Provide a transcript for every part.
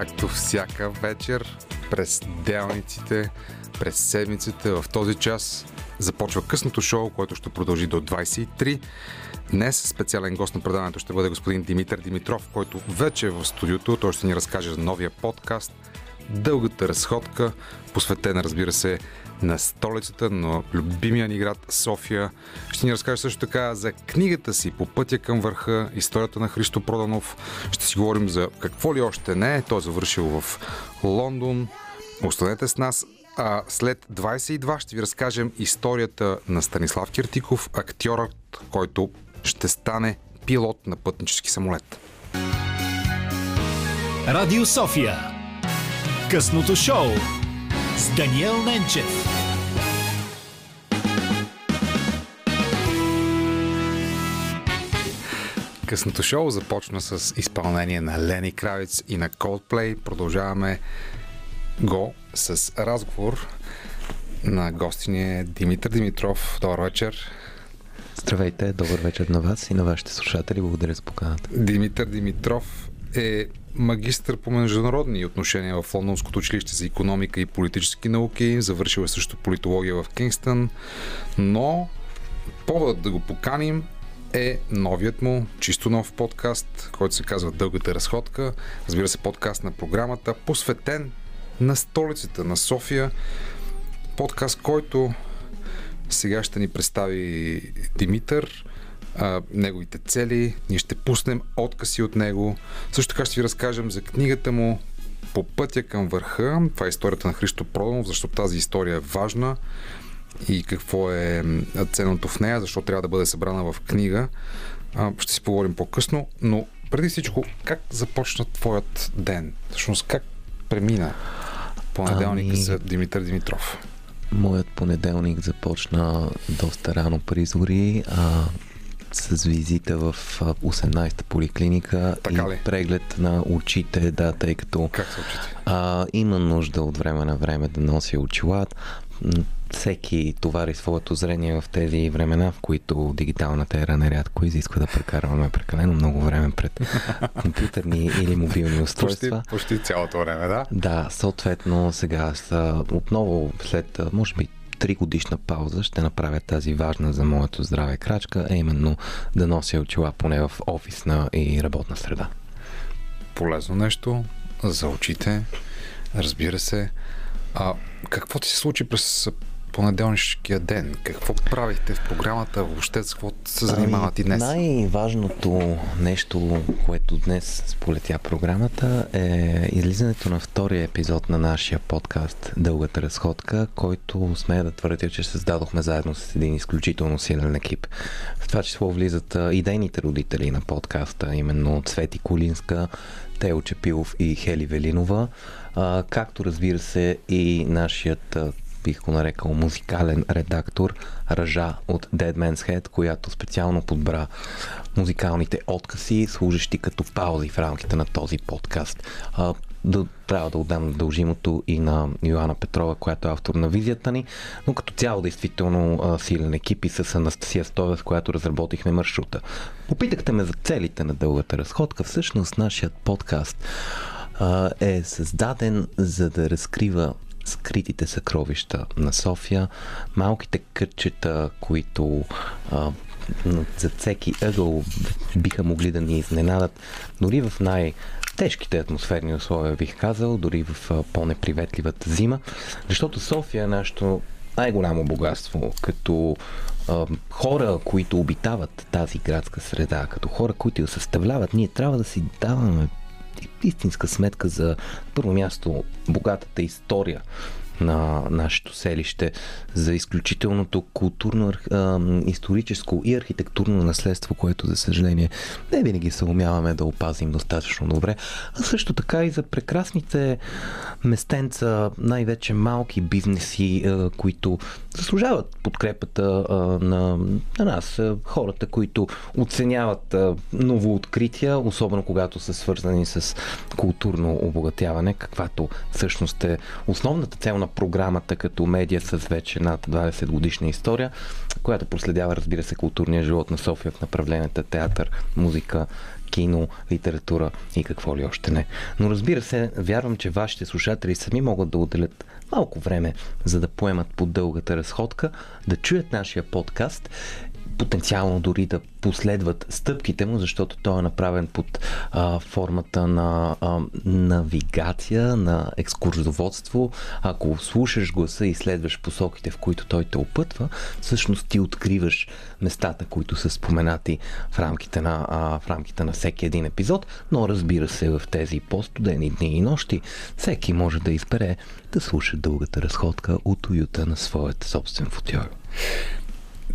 както всяка вечер, през делниците, през седмицата, в този час започва късното шоу, което ще продължи до 23. Днес специален гост на предаването ще бъде господин Димитър Димитров, който вече е в студиото. Той ще ни разкаже за новия подкаст Дългата разходка, посветена, разбира се, на столицата, на любимия ни град София. Ще ни разкаже също така за книгата си по пътя към върха, историята на Христо Проданов. Ще си говорим за какво ли още не е. Той завършил в Лондон. Останете с нас. А след 22 ще ви разкажем историята на Станислав Киртиков, актьорът, който ще стане пилот на пътнически самолет. Радио София. Късното шоу с Даниел Ненчев. Късното шоу започна с изпълнение на Лени Кравиц и на Coldplay. Продължаваме го с разговор на гостиния Димитър Димитров. Добър вечер. Здравейте, добър вечер на вас и на вашите слушатели. Благодаря за поканата. Димитър Димитров е магистър по международни отношения в Лондонското училище за економика и политически науки. Завършил е също политология в Кингстън. Но поводът да го поканим е новият му, чисто нов подкаст, който се казва Дългата разходка. Разбира се, подкаст на програмата, посветен на столицата на София. Подкаст, който сега ще ни представи Димитър, а, неговите цели. Ние ще пуснем откъси от него. Също така ще ви разкажем за книгата му по пътя към върха. Това е историята на Христо Проданов, защото тази история е важна и какво е ценното в нея, защо трябва да бъде събрана в книга. Ще си поговорим по-късно, но преди всичко, как започна твоят ден? Всъщност, как премина понеделника ами... за Димитър Димитров? Моят понеделник започна доста рано при зори, а, с визита в 18-та поликлиника така и преглед на очите, да, тъй като как са очите? А, има нужда от време на време да нося очила всеки товари своето зрение в тези времена, в които дигиталната ера нерядко изисква да прекарваме прекалено много време пред компютърни или мобилни устройства. Почти, почти цялото време, да? Да, съответно сега са отново след, може би, три годишна пауза ще направя тази важна за моето здраве крачка, а именно да нося очила поне в офисна и работна среда. Полезно нещо за очите, разбира се. А какво ти се случи през понеделнишкия ден? Какво правихте в програмата? Въобще с какво се ами, днес? Най-важното нещо, което днес сполетя програмата е излизането на втория епизод на нашия подкаст Дългата разходка, който смея да твърдя, че създадохме заедно с един изключително силен екип. В това число влизат идейните родители на подкаста, именно Цвети Колинска, Тео Чепилов и Хели Велинова, а, както разбира се и нашият бих го нарекал музикален редактор Ръжа от Dead Man's Head, която специално подбра музикалните откази, служащи като паузи в рамките на този подкаст. А, да, трябва да отдам дължимото и на Йоанна Петрова, която е автор на визията ни, но като цяло действително а, силен екип и с Анастасия Стоева, с която разработихме маршрута. Попитахте ме за целите на дългата разходка. Всъщност нашият подкаст а, е създаден за да разкрива скритите съкровища на София, малките кътчета, които а, за всеки ъгъл биха могли да ни изненадат, дори в най- тежките атмосферни условия, бих казал, дори в по-неприветливата зима, защото София е нашето най-голямо богатство, като а, хора, които обитават тази градска среда, като хора, които я съставляват, ние трябва да си даваме истинска сметка за първо място богатата история на нашето селище, за изключителното културно, историческо и архитектурно наследство, което, за съжаление, не винаги се умяваме да опазим достатъчно добре, а също така и за прекрасните местенца, най-вече малки бизнеси, които заслужават подкрепата на, на нас, хората, които оценяват ново открития, особено когато са свързани с културно обогатяване, каквато всъщност е основната цел на програмата като медия с вече над 20 годишна история, която проследява, разбира се, културния живот на София в направленията театър, музика, кино, литература и какво ли още не. Но разбира се, вярвам, че вашите слушатели сами могат да отделят малко време, за да поемат по дългата разходка, да чуят нашия подкаст потенциално дори да последват стъпките му, защото той е направен под а, формата на а, навигация, на екскурзоводство. Ако слушаш гласа и следваш посоките, в които той те опътва, всъщност ти откриваш местата, които са споменати в рамките на, а, в рамките на всеки един епизод, но разбира се в тези по-студени дни и нощи всеки може да избере да слуша дългата разходка от уюта на своят собствен футиор.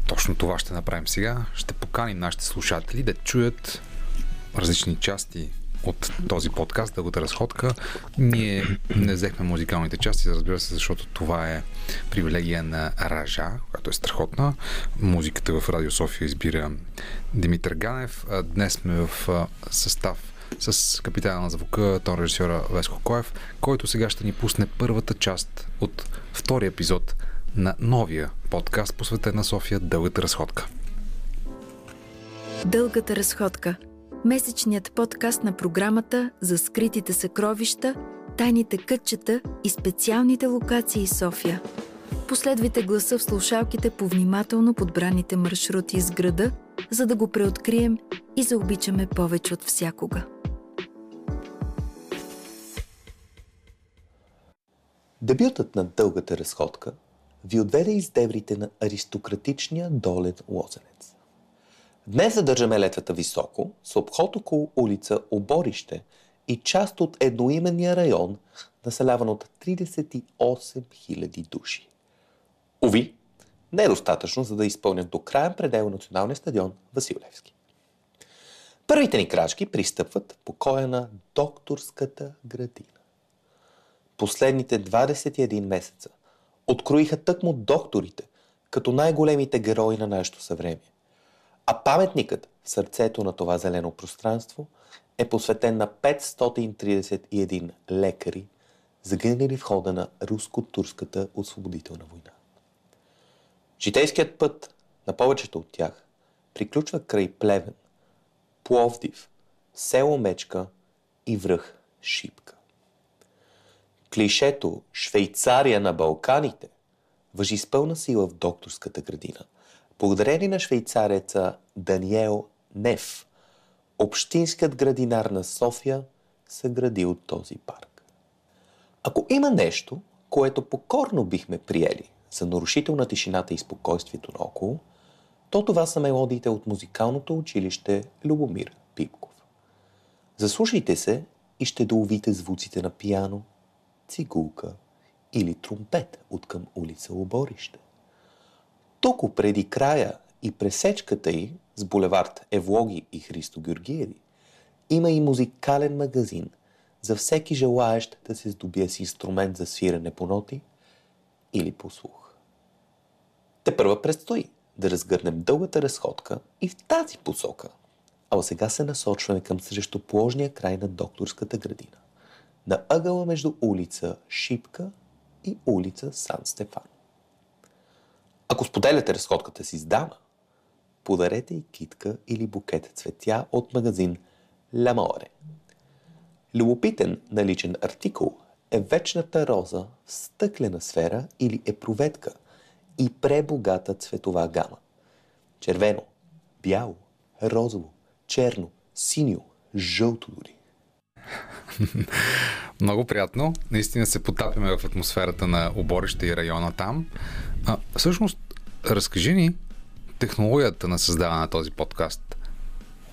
Точно това ще направим сега. Ще поканим нашите слушатели да чуят различни части от този подкаст, дългата разходка. Ние не взехме музикалните части, разбира се, защото това е привилегия на Ража, която е страхотна. Музиката в Радио София избира Димитър Ганев. Днес сме в състав с капитана на звука, тон режисьора Веско Коев, който сега ще ни пусне първата част от втория епизод на новия подкаст, посветен на София Дългата разходка. Дългата разходка. Месечният подкаст на програмата за скритите съкровища, тайните кътчета и специалните локации София. Последвайте гласа в слушалките по внимателно подбраните маршрути из града, за да го преоткрием и заобичаме повече от всякога. Дебютът на дългата разходка ви отведе из дебрите на аристократичния долен лозенец. Днес задържаме летвата високо, с обход около улица Оборище и част от едноименния район, населяван от 38 000 души. Ови, недостатъчно, за да изпълнят до краен предел националния стадион Василевски. Първите ни крачки пристъпват по коя на докторската градина. Последните 21 месеца – откроиха тъкмо докторите, като най-големите герои на нашето съвремие. А паметникът в сърцето на това зелено пространство е посветен на 531 лекари, загинали в хода на руско-турската освободителна война. Житейският път на повечето от тях приключва край Плевен, Пловдив, село Мечка и връх Шипка. Клишето Швейцария на Балканите въжи с пълна сила в докторската градина. Благодарение на швейцареца Даниел Неф, общинският градинар на София съградил този парк. Ако има нещо, което покорно бихме приели за нарушител на тишината и спокойствието наоколо, то това са мелодиите от музикалното училище Любомир Пипков. Заслушайте се и ще доловите звуците на пиано, цигулка или тромпет от към улица Оборище. Токо преди края и пресечката й с булевард Евлоги и Христо Георгиеви има и музикален магазин за всеки желаещ да се здобие с инструмент за свирене по ноти или по слух. Те първа предстои да разгърнем дългата разходка и в тази посока. А сега се насочваме към срещуположния край на докторската градина на ъгъла между улица Шипка и улица Сан Стефан. Ако споделяте разходката си с дама, подарете и китка или букет цветя от магазин Ляморе. Любопитен наличен артикул е вечната роза в стъклена сфера или е проветка и пребогата цветова гама. Червено, бяло, розово, черно, синьо, жълто дори. Много приятно. Наистина се потапяме в атмосферата на оборище и района там. А, всъщност, разкажи ни технологията на създаване на този подкаст.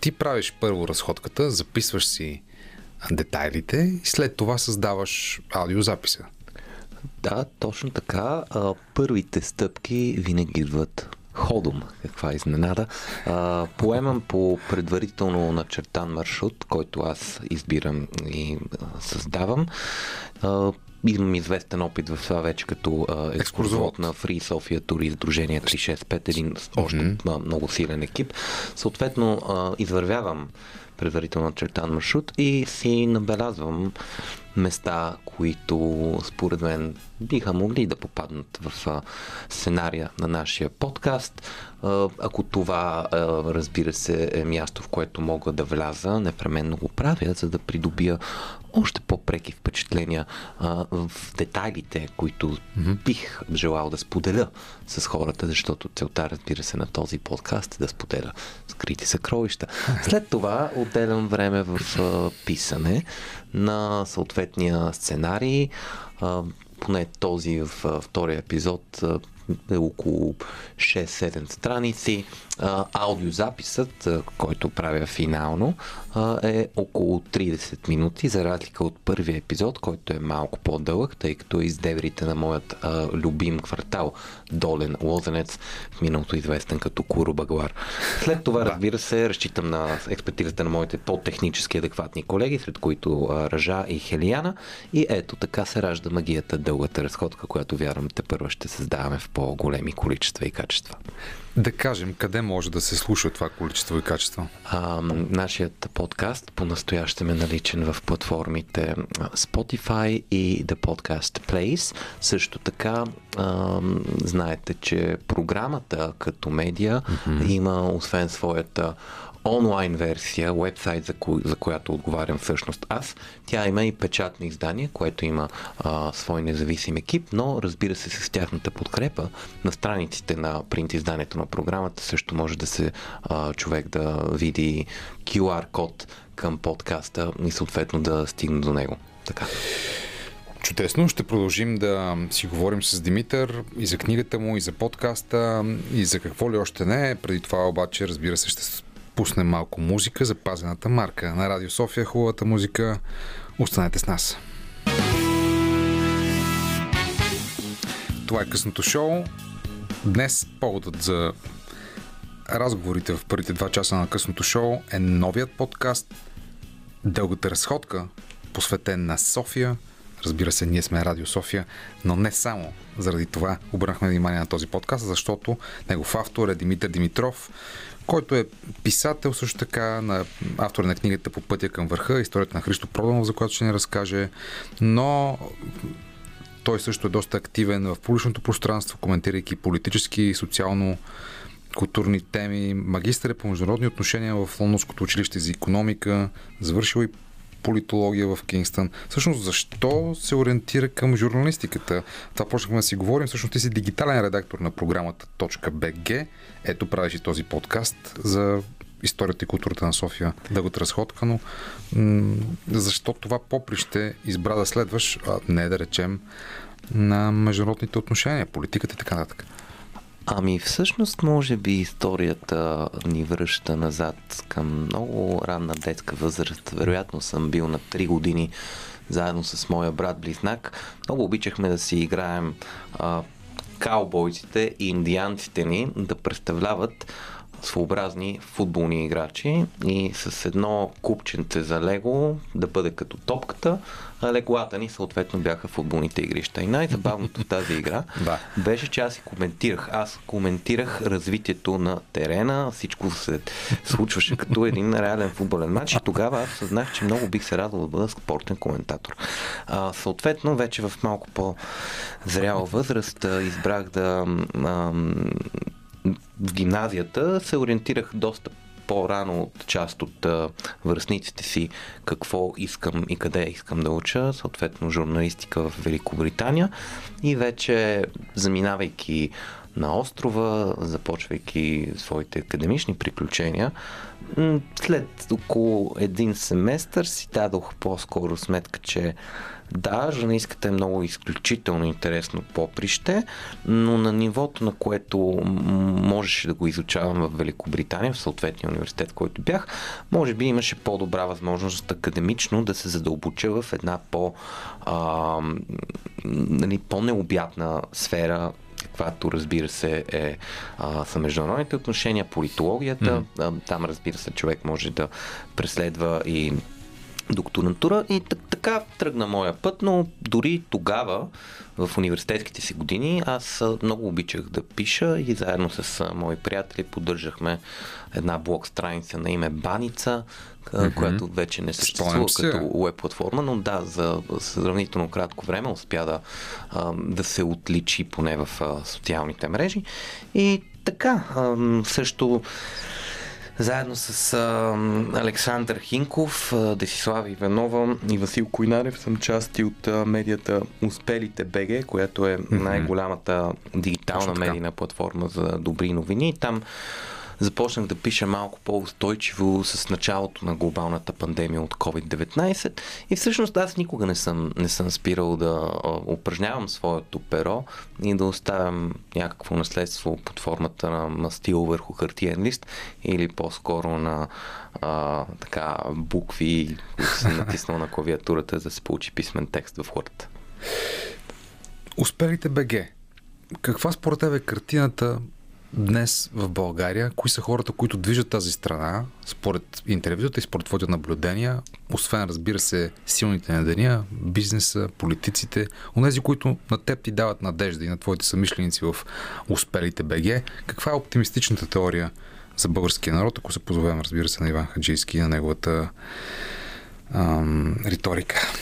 Ти правиш първо разходката, записваш си детайлите и след това създаваш аудиозаписа. Да, точно така. Първите стъпки винаги идват ходом. Каква изненада. А, поемам по предварително начертан маршрут, който аз избирам и а, създавам. А, Имам известен опит в това вече като екскурзовод на Free Sofia Тури Сдружение 365, един още mm-hmm. много силен екип. Съответно, а, извървявам предварително чертан маршрут и си набелязвам места, които според мен биха могли да попаднат в сценария на нашия подкаст. Ако това, разбира се, е място, в което мога да вляза, непременно го правя, за да придобия още по-преки впечатления а, в детайлите, които mm-hmm. бих желал да споделя с хората, защото целта, разбира се, на този подкаст е да споделя скрити съкровища. След това отделям време в а, писане на съответния сценарий. Поне този в втория епизод е около 6-7 страници. Аудиозаписът, който правя финално, е около 30 минути, за разлика от първия епизод, който е малко по-дълъг, тъй като е из дебрите на моят а, любим квартал, Долен Лозенец, в миналото известен като Куро Баглар. След това, разбира се, разчитам на експертизата на моите по-технически адекватни колеги, сред които а, Ража и Хелияна. И ето така се ражда магията дългата разходка, която вярвам те първо ще създаваме в по-големи количества и качества. Да кажем, къде може да се слуша това количество и качество? А, нашият подкаст по-настоящем е наличен в платформите Spotify и The Podcast Place. Също така, а, знаете, че програмата като медия mm-hmm. има, освен своята онлайн версия, вебсайт, за, ко- за която отговарям всъщност аз. Тя има и печатно издание, което има а, свой независим екип, но разбира се с тяхната подкрепа на страниците на принт изданието на програмата също може да се а, човек да види QR код към подкаста и съответно да стигне до него. Така. Чудесно, ще продължим да си говорим с Димитър и за книгата му, и за подкаста, и за какво ли още не. Преди това обаче, разбира се, ще пуснем малко музика, запазената марка на Радио София, хубавата музика. Останете с нас. Това е късното шоу. Днес поводът за разговорите в първите два часа на късното шоу е новият подкаст Дългата разходка, посветен на София. Разбира се, ние сме Радио София, но не само заради това обърнахме внимание на този подкаст, защото негов автор е Димитър Димитров, който е писател също така, на автор на книгата По пътя към върха, историята на Христо Проданов, за която ще ни разкаже, но той също е доста активен в публичното пространство, коментирайки политически и социално културни теми. Магистър е по международни отношения в Лондонското училище за економика, завършил и политология в Кингстън. Всъщност, защо се ориентира към журналистиката? Това почнахме да си говорим. Всъщност, ти си дигитален редактор на програмата .bg. Ето правиш и този подкаст за историята и културата на София да го разходка, но м- защо това поприще избра да следваш, а не да речем на международните отношения, политиката и така нататък? Ами всъщност може би историята ни връща назад към много ранна детска възраст. Вероятно съм бил на 3 години заедно с моя брат Близнак. Много обичахме да си играем а, каубойците и индианците ни да представляват своеобразни футболни играчи и с едно купченце за лего да бъде като топката, а леглата ни съответно бяха футболните игрища. И най-забавното в тази игра да. беше, че аз и коментирах. Аз коментирах развитието на терена, всичко се случваше като един реален футболен матч и тогава аз съзнах, че много бих се радвал да бъда спортен коментатор. А, съответно, вече в малко по-зряла възраст избрах да в гимназията се ориентирах доста по-рано от част от а, връзниците си какво искам и къде искам да уча, съответно журналистика в Великобритания. И вече заминавайки на острова, започвайки своите академични приключения, след около един семестър си дадох по-скоро сметка, че да, журналистката е много изключително интересно поприще, но на нивото, на което можеше да го изучавам в Великобритания, в съответния университет, който бях, може би имаше по-добра възможност академично да се задълбоча в една по, а, нали, по-необятна сфера каквато разбира се е а, са международните отношения, политологията. Mm. Там разбира се човек може да преследва и докторантура и така тръгна моя път, но дори тогава, в университетските си години, аз много обичах да пиша и заедно с мои приятели поддържахме една блог страница на име Баница, mm-hmm. която вече не съществува като веб платформа, но да, за сравнително кратко време успя да, да се отличи поне в социалните мрежи. И така, също заедно с а, Александър Хинков, Десислава Иванова и Васил Койнарев съм части от а, медията Успелите БГ, която е най-голямата дигитална медийна платформа за добри новини. Там започнах да пиша малко по-устойчиво с началото на глобалната пандемия от COVID-19 и всъщност аз никога не съм, не съм спирал да упражнявам своето перо и да оставям някакво наследство под формата на мастил върху хартиен лист или по-скоро на а, така букви, които съм натиснал на клавиатурата, за да се получи писмен текст в Word. Успелите БГ. Каква според тебе картината днес в България, кои са хората, които движат тази страна, според интервюта и според твоите наблюдения, освен, разбира се, силните на деня, бизнеса, политиците, онези, които на теб ти дават надежда и на твоите самишленици в успелите БГ. Каква е оптимистичната теория за българския народ, ако се позовем, разбира се, на Иван Хаджийски и на неговата ам, риторика?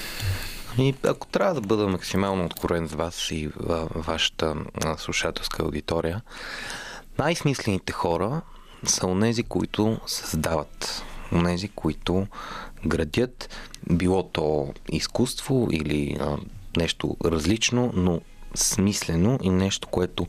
И ако трябва да бъда максимално откровен с вас и вашата слушателска аудитория, най-смислените хора са онези, които създават, онези, които градят, било то изкуство или а, нещо различно, но смислено и нещо, което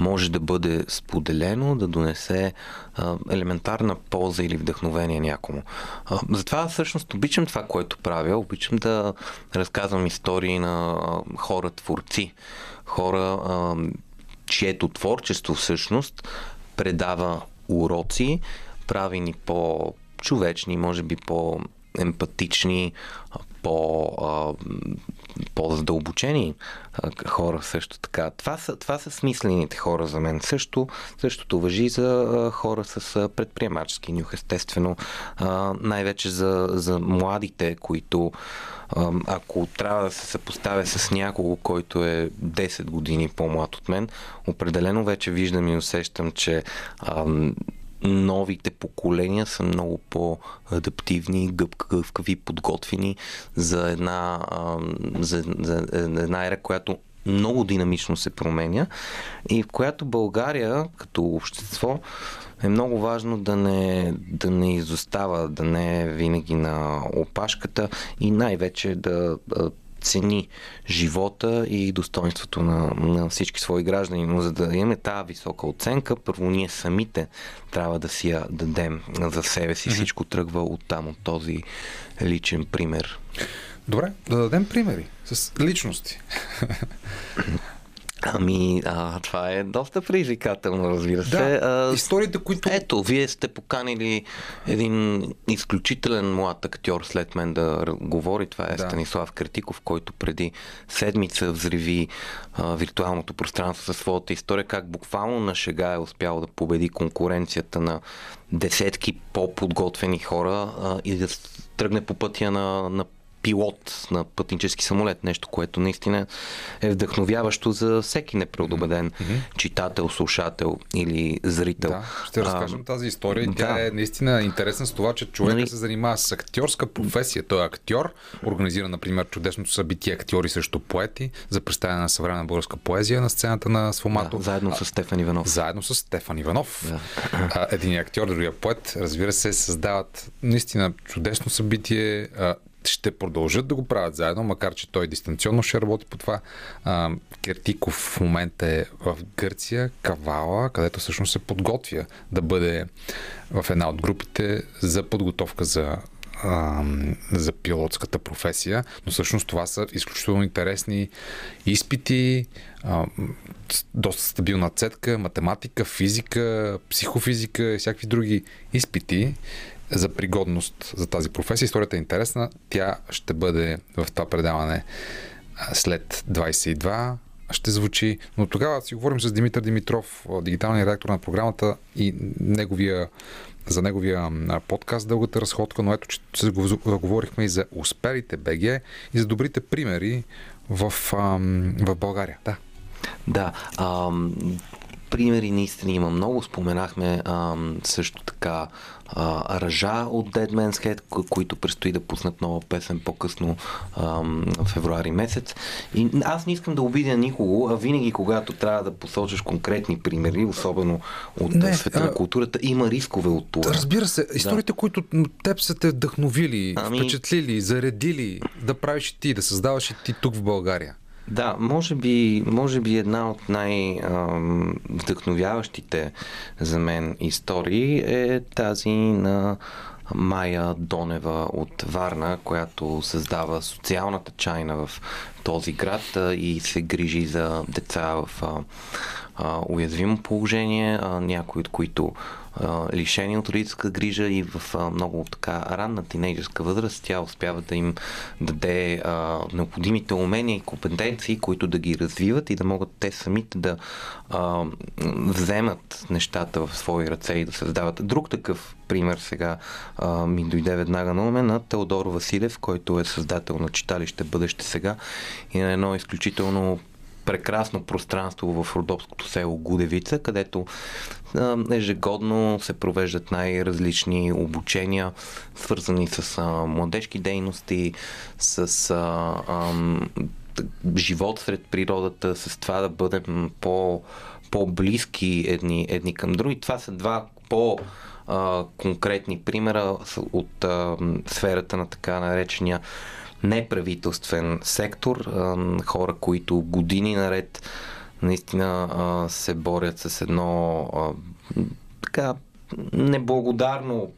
може да бъде споделено, да донесе а, елементарна полза или вдъхновение някому. А, затова всъщност обичам това, което правя. Обичам да разказвам истории на а, хора творци, хора, чието творчество всъщност предава уроци, прави ни по-човечни, може би по-емпатични, по, по-задълбочени хора също така. Това са, това са смислените хора за мен. Също, същото въжи за хора с предприемачески нюх, естествено. Най-вече за, за младите, които ако трябва да се съпоставя с някого, който е 10 години по-млад от мен, определено вече виждам и усещам, че новите поколения са много по-адаптивни, гъвкави, подготвени за една, за, за една ера, която много динамично се променя и в която България като общество е много важно да не, да не изостава, да не е винаги на опашката и най-вече да цени живота и достоинството на, на всички свои граждани. Но за да имаме тази висока оценка, първо ние самите трябва да си я дадем за себе си. Всичко тръгва от там, от този личен пример. Добре, да дадем примери с личности. Ами, а, това е доста предизвикателно, разбира се. Да, а, историите, които... Ето, вие сте поканили един изключителен млад актьор след мен да говори. Това е да. Станислав Критиков, който преди седмица взриви а, виртуалното пространство със своята история, как буквално на шега е успял да победи конкуренцията на десетки по-подготвени хора а, и да тръгне по пътя на, на пилот на пътнически самолет. Нещо, което наистина е вдъхновяващо за всеки непредобеден mm-hmm. читател, слушател или зрител. Да, ще разкажем а, тази история. Да. Тя е наистина интересна с това, че човека нали... се занимава с актьорска професия. Той е актьор, организира, например, чудесното събитие актьори срещу поети за представяне на съвременна българска поезия на сцената на Сфомато. Да, заедно с Стефан Иванов. Заедно с Стефан Иванов. Да. Един е актьор, другия поет. Разбира се, създават наистина чудесно събитие ще продължат да го правят заедно, макар че той дистанционно ще работи по това. Кертиков в момента е в Гърция, Кавала, където всъщност се подготвя да бъде в една от групите за подготовка за за пилотската професия, но всъщност това са изключително интересни изпити, доста стабилна цетка, математика, физика, психофизика и всякакви други изпити, за пригодност за тази професия. Историята е интересна. Тя ще бъде в това предаване след 22 ще звучи, но тогава си говорим с Димитър Димитров, дигиталния редактор на програмата и неговия, за неговия подкаст Дългата разходка, но ето, че се говорихме и за успелите БГ и за добрите примери в, в България. Да. Да. Ам, примери наистина има много. Споменахме а, също така а, Ръжа от Dead Man's Head, ко- които предстои да пуснат нова песен по-късно а, в февруари месец. И аз не искам да обидя никого, а винаги когато трябва да посочиш конкретни примери, особено от Не, света на културата, има рискове от това. Разбира се, историите, които теб са те вдъхновили, Ами- впечатлили, заредили да правиш и ти, да създаваш и ти тук в България. Да, може би, може би една от най-вдъхновяващите за мен истории е тази на Майя Донева от Варна, която създава социалната чайна в този град и се грижи за деца в а, уязвимо положение, а, някои от които а, лишени от родителска грижа и в а, много така ранна тинейджерска възраст тя успява да им даде а, необходимите умения и компетенции, които да ги развиват и да могат те самите да а, вземат нещата в свои ръце и да създават. Друг такъв пример сега а, ми дойде веднага на уме на Теодор Василев, който е създател на читалище Бъдеще сега и на едно изключително прекрасно пространство в родопското село Гудевица, където ежегодно се провеждат най-различни обучения, свързани с младежки дейности, с живот сред природата, с това да бъдем по, по-близки едни, едни към други. Това са два по- конкретни примера от сферата на така наречения неправителствен сектор, хора, които години наред наистина се борят с едно така неблагодарно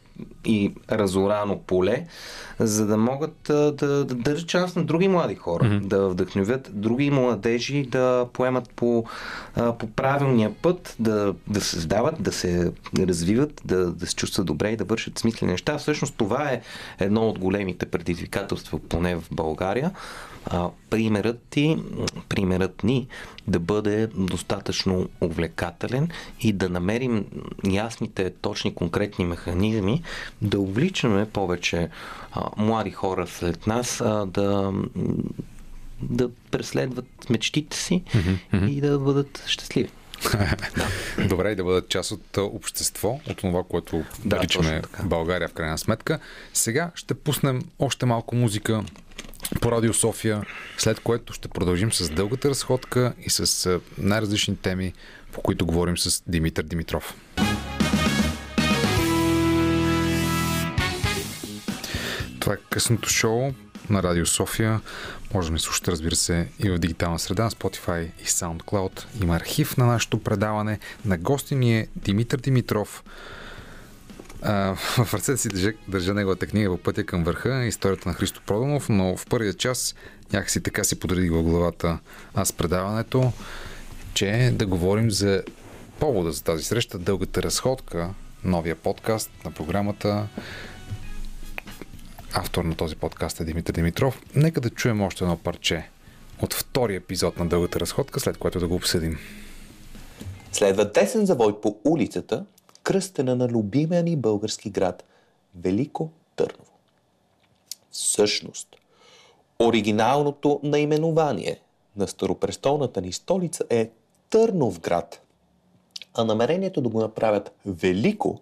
и разорано поле, за да могат а, да, да държат шанс на други млади хора, mm-hmm. да вдъхновят други младежи да поемат по, по правилния път, да, да създават, да се развиват, да, да се чувстват добре и да вършат смислени неща. Всъщност това е едно от големите предизвикателства, поне в България. А, примерът ти, примерът ни да бъде достатъчно увлекателен и да намерим ясните, точни, конкретни механизми, да увличаме повече а, млади хора след нас а, да, да преследват мечтите си mm-hmm. и да бъдат щастливи. Добре, и да бъдат част от общество, от това, което Да, наричаме. България в крайна сметка. Сега ще пуснем още малко музика по Радио София, след което ще продължим с дългата разходка и с най-различни теми, по които говорим с Димитър Димитров. Това е късното шоу на Радио София. Може да ни слушате, разбира се, и в дигитална среда, Spotify и SoundCloud. Има архив на нашето предаване. На гости ни е Димитър Димитров. А, в ръцете си държа, държа неговата книга по пътя към върха, историята на Христо Проданов, но в първия час някакси така си подредих в главата аз предаването, че да говорим за повода за тази среща, дългата разходка, новия подкаст на програмата, Автор на този подкаст е Димитър Димитров. Нека да чуем още едно парче от втория епизод на Дългата разходка, след което да го обсъдим. Следва тесен завой по улицата, кръстена на любимия ни български град Велико Търново. Всъщност, оригиналното наименование на старопрестолната ни столица е Търновград, а намерението да го направят Велико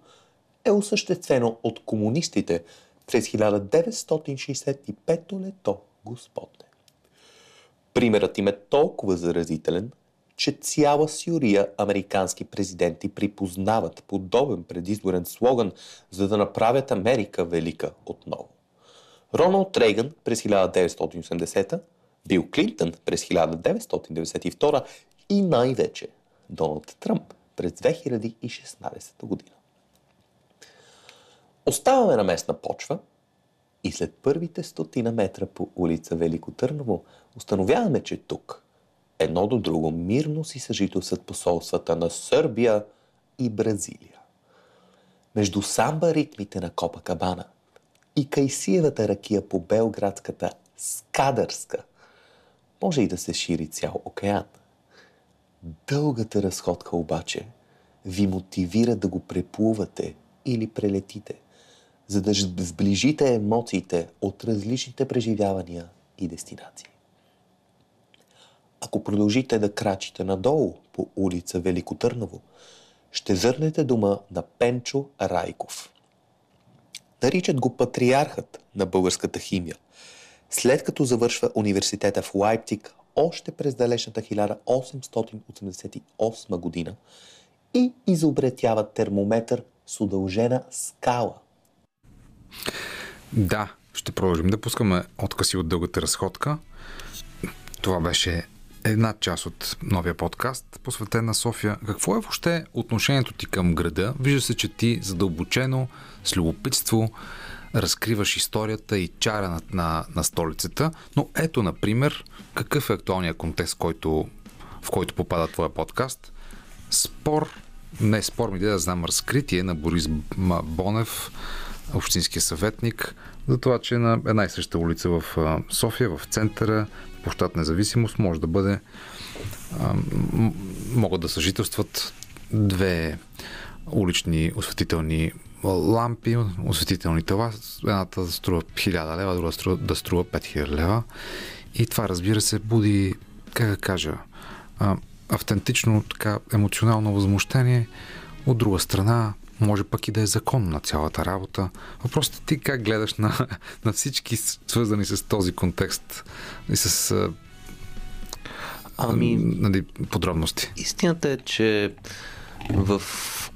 е осъществено от комунистите през 1965 лето, господне. Примерът им е толкова заразителен, че цяла сюрия американски президенти припознават подобен предизборен слоган, за да направят Америка велика отново. Роналд Рейган през 1980, Бил Клинтън през 1992 и най-вече Доналд Тръмп през 2016 година. Оставаме на местна почва и след първите стотина метра по улица Велико Търново установяваме, че тук едно до друго мирно си съжителстват посолствата на Сърбия и Бразилия. Между самба ритмите на Копа Кабана и Кайсиевата ракия по белградската Скадърска може и да се шири цял океан. Дългата разходка обаче ви мотивира да го преплувате или прелетите, за да сближите емоциите от различните преживявания и дестинации. Ако продължите да крачите надолу по улица Велико Търново, ще зърнете дома на Пенчо Райков. Наричат го патриархът на българската химия. След като завършва университета в Лайптик още през далечната 1888 година и изобретява термометър с удължена скала. Да, ще продължим да пускаме откъси от дългата разходка. Това беше една част от новия подкаст, посветен на София. Какво е въобще отношението ти към града? Вижда се, че ти задълбочено, с любопитство, разкриваш историята и чара на, на, на столицата. Но ето, например, какъв е актуалният контекст, който, в който попада твоя подкаст? Спор, не спор, ми да знам, разкритие на Борис Бонев, общинския съветник, за това, че на една и съща улица в София, в центъра, площад независимост, може да бъде могат да съжителстват две улични осветителни лампи, осветителни тела. Едната струва 1000 лева, другата струва, да струва 5000 лева. И това, разбира се, буди, как да кажа, автентично, така, емоционално възмущение. От друга страна, може пък и да е закон на цялата работа. Въпросът е ти как гледаш на, на всички свързани с този контекст и с ами, нали, подробности. Истината е, че в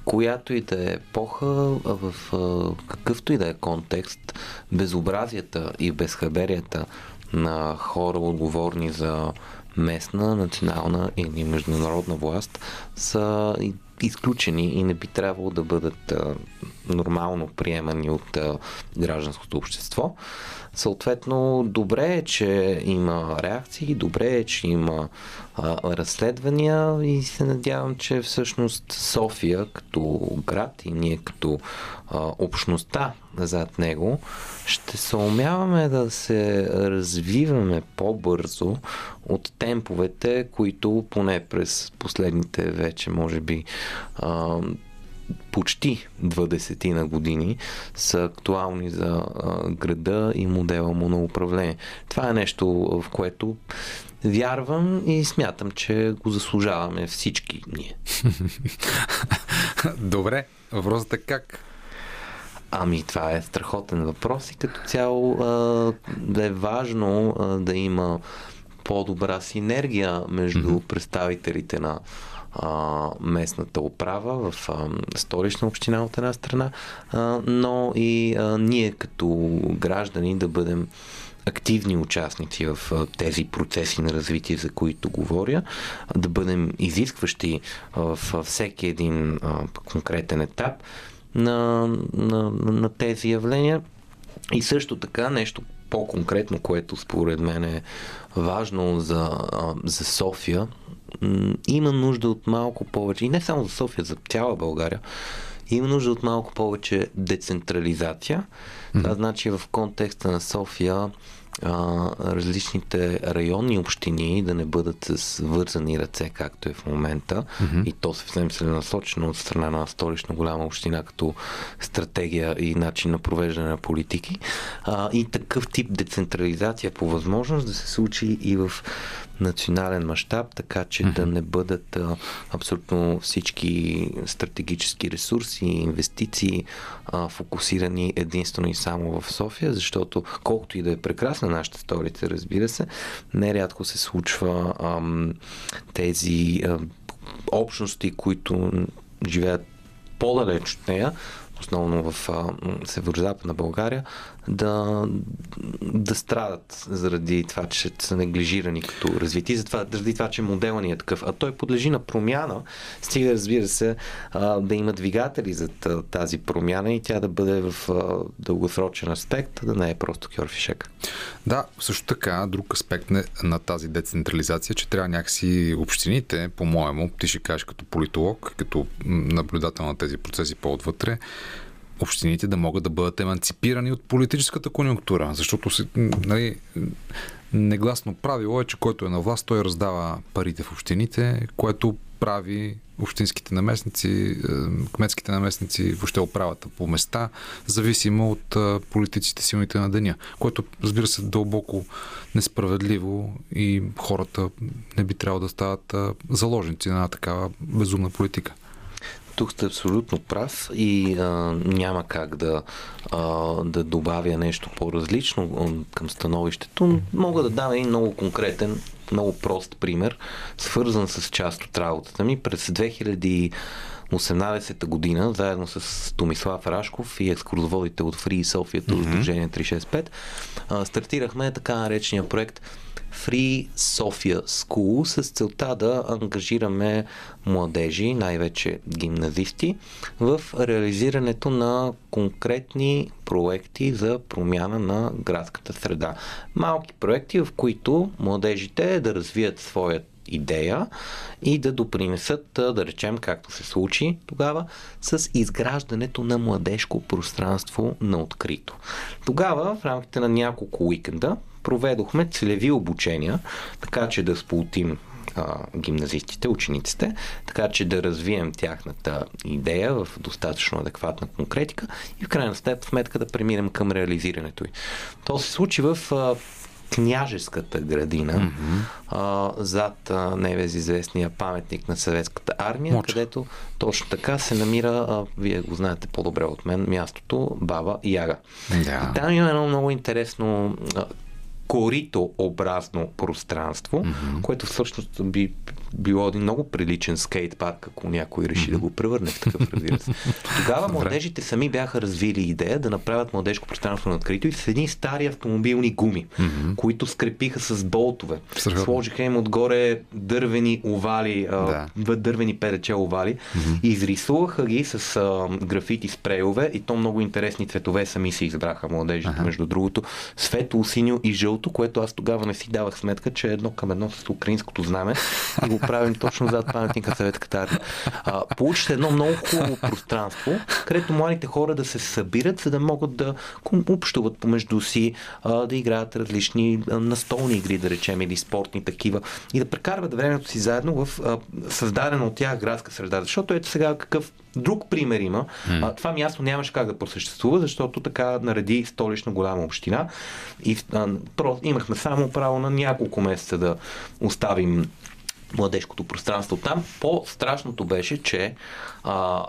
която и да е епоха, в какъвто и да е контекст, безобразията и безхаберията на хора, отговорни за местна, национална или международна власт, са изключени и не би трябвало да бъдат нормално приемани от а, гражданското общество. Съответно, добре е, че има реакции, добре е, че има а, разследвания и се надявам, че всъщност София като град и ние като а, общността зад него ще се умяваме да се развиваме по-бързо от темповете, които поне през последните вече, може би, а, почти 20 на години са актуални за града и модела му на управление. Това е нещо, в което вярвам и смятам, че го заслужаваме всички ние. Добре, въпросът е как? Ами, това е страхотен въпрос и като цяло а, е важно а, да има по-добра синергия между mm-hmm. представителите на а, местната управа в а, столична община от една страна, а, но и а, ние като граждани да бъдем активни участници в тези процеси на развитие, за които говоря, да бъдем изискващи в всеки един конкретен етап на, на, на тези явления. И също така нещо по-конкретно, което според мен е важно за, за София, има нужда от малко повече, и не само за София, за цяла България, има нужда от малко повече децентрализация. Mm-hmm. Това значи в контекста на София а, различните районни общини да не бъдат с вързани ръце, както е в момента, mm-hmm. и то съвсем целенасочено от страна на столична голяма община като стратегия и начин на провеждане на политики. А, и такъв тип децентрализация по възможност да се случи и в национален мащаб, така че mm-hmm. да не бъдат а, абсолютно всички стратегически ресурси и инвестиции а, фокусирани единствено и само в София, защото колкото и да е прекрасна нашата столица, разбира се, нерядко се случва ам, тези а, общности, които живеят по-далеч от нея, основно в северо-западна България, да, да страдат заради това, че са неглижирани като развити, затова, заради това, че модела ни е такъв. А той подлежи на промяна, стига, разбира се, да има двигатели за тази промяна и тя да бъде в дългосрочен аспект, да не е просто кьорфишек. Да, също така, друг аспект на тази децентрализация, че трябва някакси общините, по-моему, ти ще кажеш като политолог, като наблюдател на тези процеси по-отвътре, общините да могат да бъдат еманципирани от политическата конюнктура, защото си, нали, негласно правило е, че който е на власт, той раздава парите в общините, което прави общинските наместници, кметските наместници, въобще оправата по места, зависимо от политиците силните на деня, което разбира се дълбоко несправедливо и хората не би трябвало да стават заложници на такава безумна политика. Тук сте абсолютно прав и а, няма как да, а, да добавя нещо по-различно към становището. Мога да дам един много конкретен, много прост пример, свързан с част от работата ми. През 2000 18-та година, заедно с Томислав Рашков и екскурзоводите от Free Софията mm-hmm. Сдружение 365, стартирахме така наречения проект Free Sofia School с целта да ангажираме младежи, най-вече гимназисти, в реализирането на конкретни проекти за промяна на градската среда. Малки проекти, в които младежите да развият своят идея и да допринесат, да речем, както се случи тогава, с изграждането на младежко пространство на открито. Тогава, в рамките на няколко уикенда, проведохме целеви обучения, така че да сполутим гимназистите, учениците, така че да развием тяхната идея в достатъчно адекватна конкретика и в крайна сметка да преминем към реализирането й. То се случи в княжеската градина, mm-hmm. а, зад а, небезизвестния паметник на съветската армия, Моча. където точно така се намира, а, вие го знаете по-добре от мен, мястото Баба Яга. Yeah. И там има едно много интересно а, коритообразно пространство, mm-hmm. което всъщност би било един много приличен скейт парк, ако някой реши mm-hmm. да го превърне в такъв, разбира се. Тогава младежите сами бяха развили идея да направят младежко пространство на открито и с едни стари автомобилни гуми, mm-hmm. които скрепиха с болтове. Сърхотно. Сложиха им отгоре дървени овали, да. дървени перече овали mm-hmm. и изрисуваха ги с а, графити спрейове и то много интересни цветове сами се избраха младежите, uh-huh. между другото. Светло, синьо и жълто, което аз тогава не си давах сметка, че е едно към едно с украинското знаме и го правим точно зад паметника Съветската армия. Получи се едно много хубаво пространство, където младите хора да се събират, за да могат да общуват помежду си, а, да играят различни настолни игри, да речем, или спортни такива, и да прекарват времето си заедно в а, създадена от тях градска среда. Защото ето сега какъв друг пример има. Mm. А, това място нямаше как да просъществува, защото така нареди столична голяма община и а, про, имахме само право на няколко месеца да оставим младежкото пространство там. По-страшното беше, че а,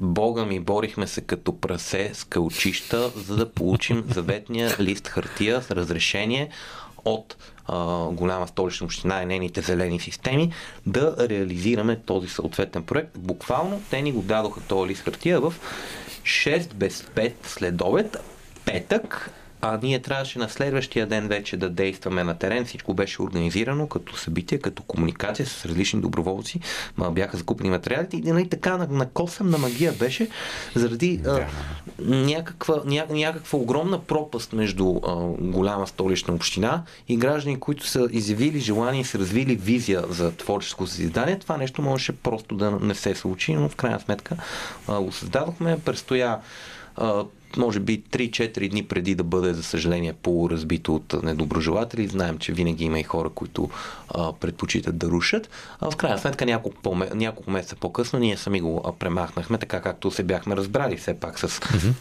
Бога ми борихме се като прасе с кълчища, за да получим заветния лист хартия с разрешение от а, голяма столична община и нейните зелени системи да реализираме този съответен проект. Буквално те ни го дадоха този лист хартия в 6 без 5 след обед, петък а ние трябваше на следващия ден вече да действаме на терен. Всичко беше организирано като събитие, като комуникация с различни доброволци. Бяха закупени материалите и нали, така на, на косъм на магия беше заради да. а, някаква, ня, някаква огромна пропаст между а, голяма столична община и граждани, които са изявили желание и са развили визия за творческо създание. Това нещо можеше просто да не се случи, но в крайна сметка а, го създадохме. Престоя може би 3-4 дни преди да бъде, за съжаление, полуразбито от недоброжелатели. Знаем, че винаги има и хора, които а, предпочитат да рушат. А в крайна сметка, няколко, по, няколко месеца по-късно, ние сами го а, премахнахме, така както се бяхме разбрали все пак с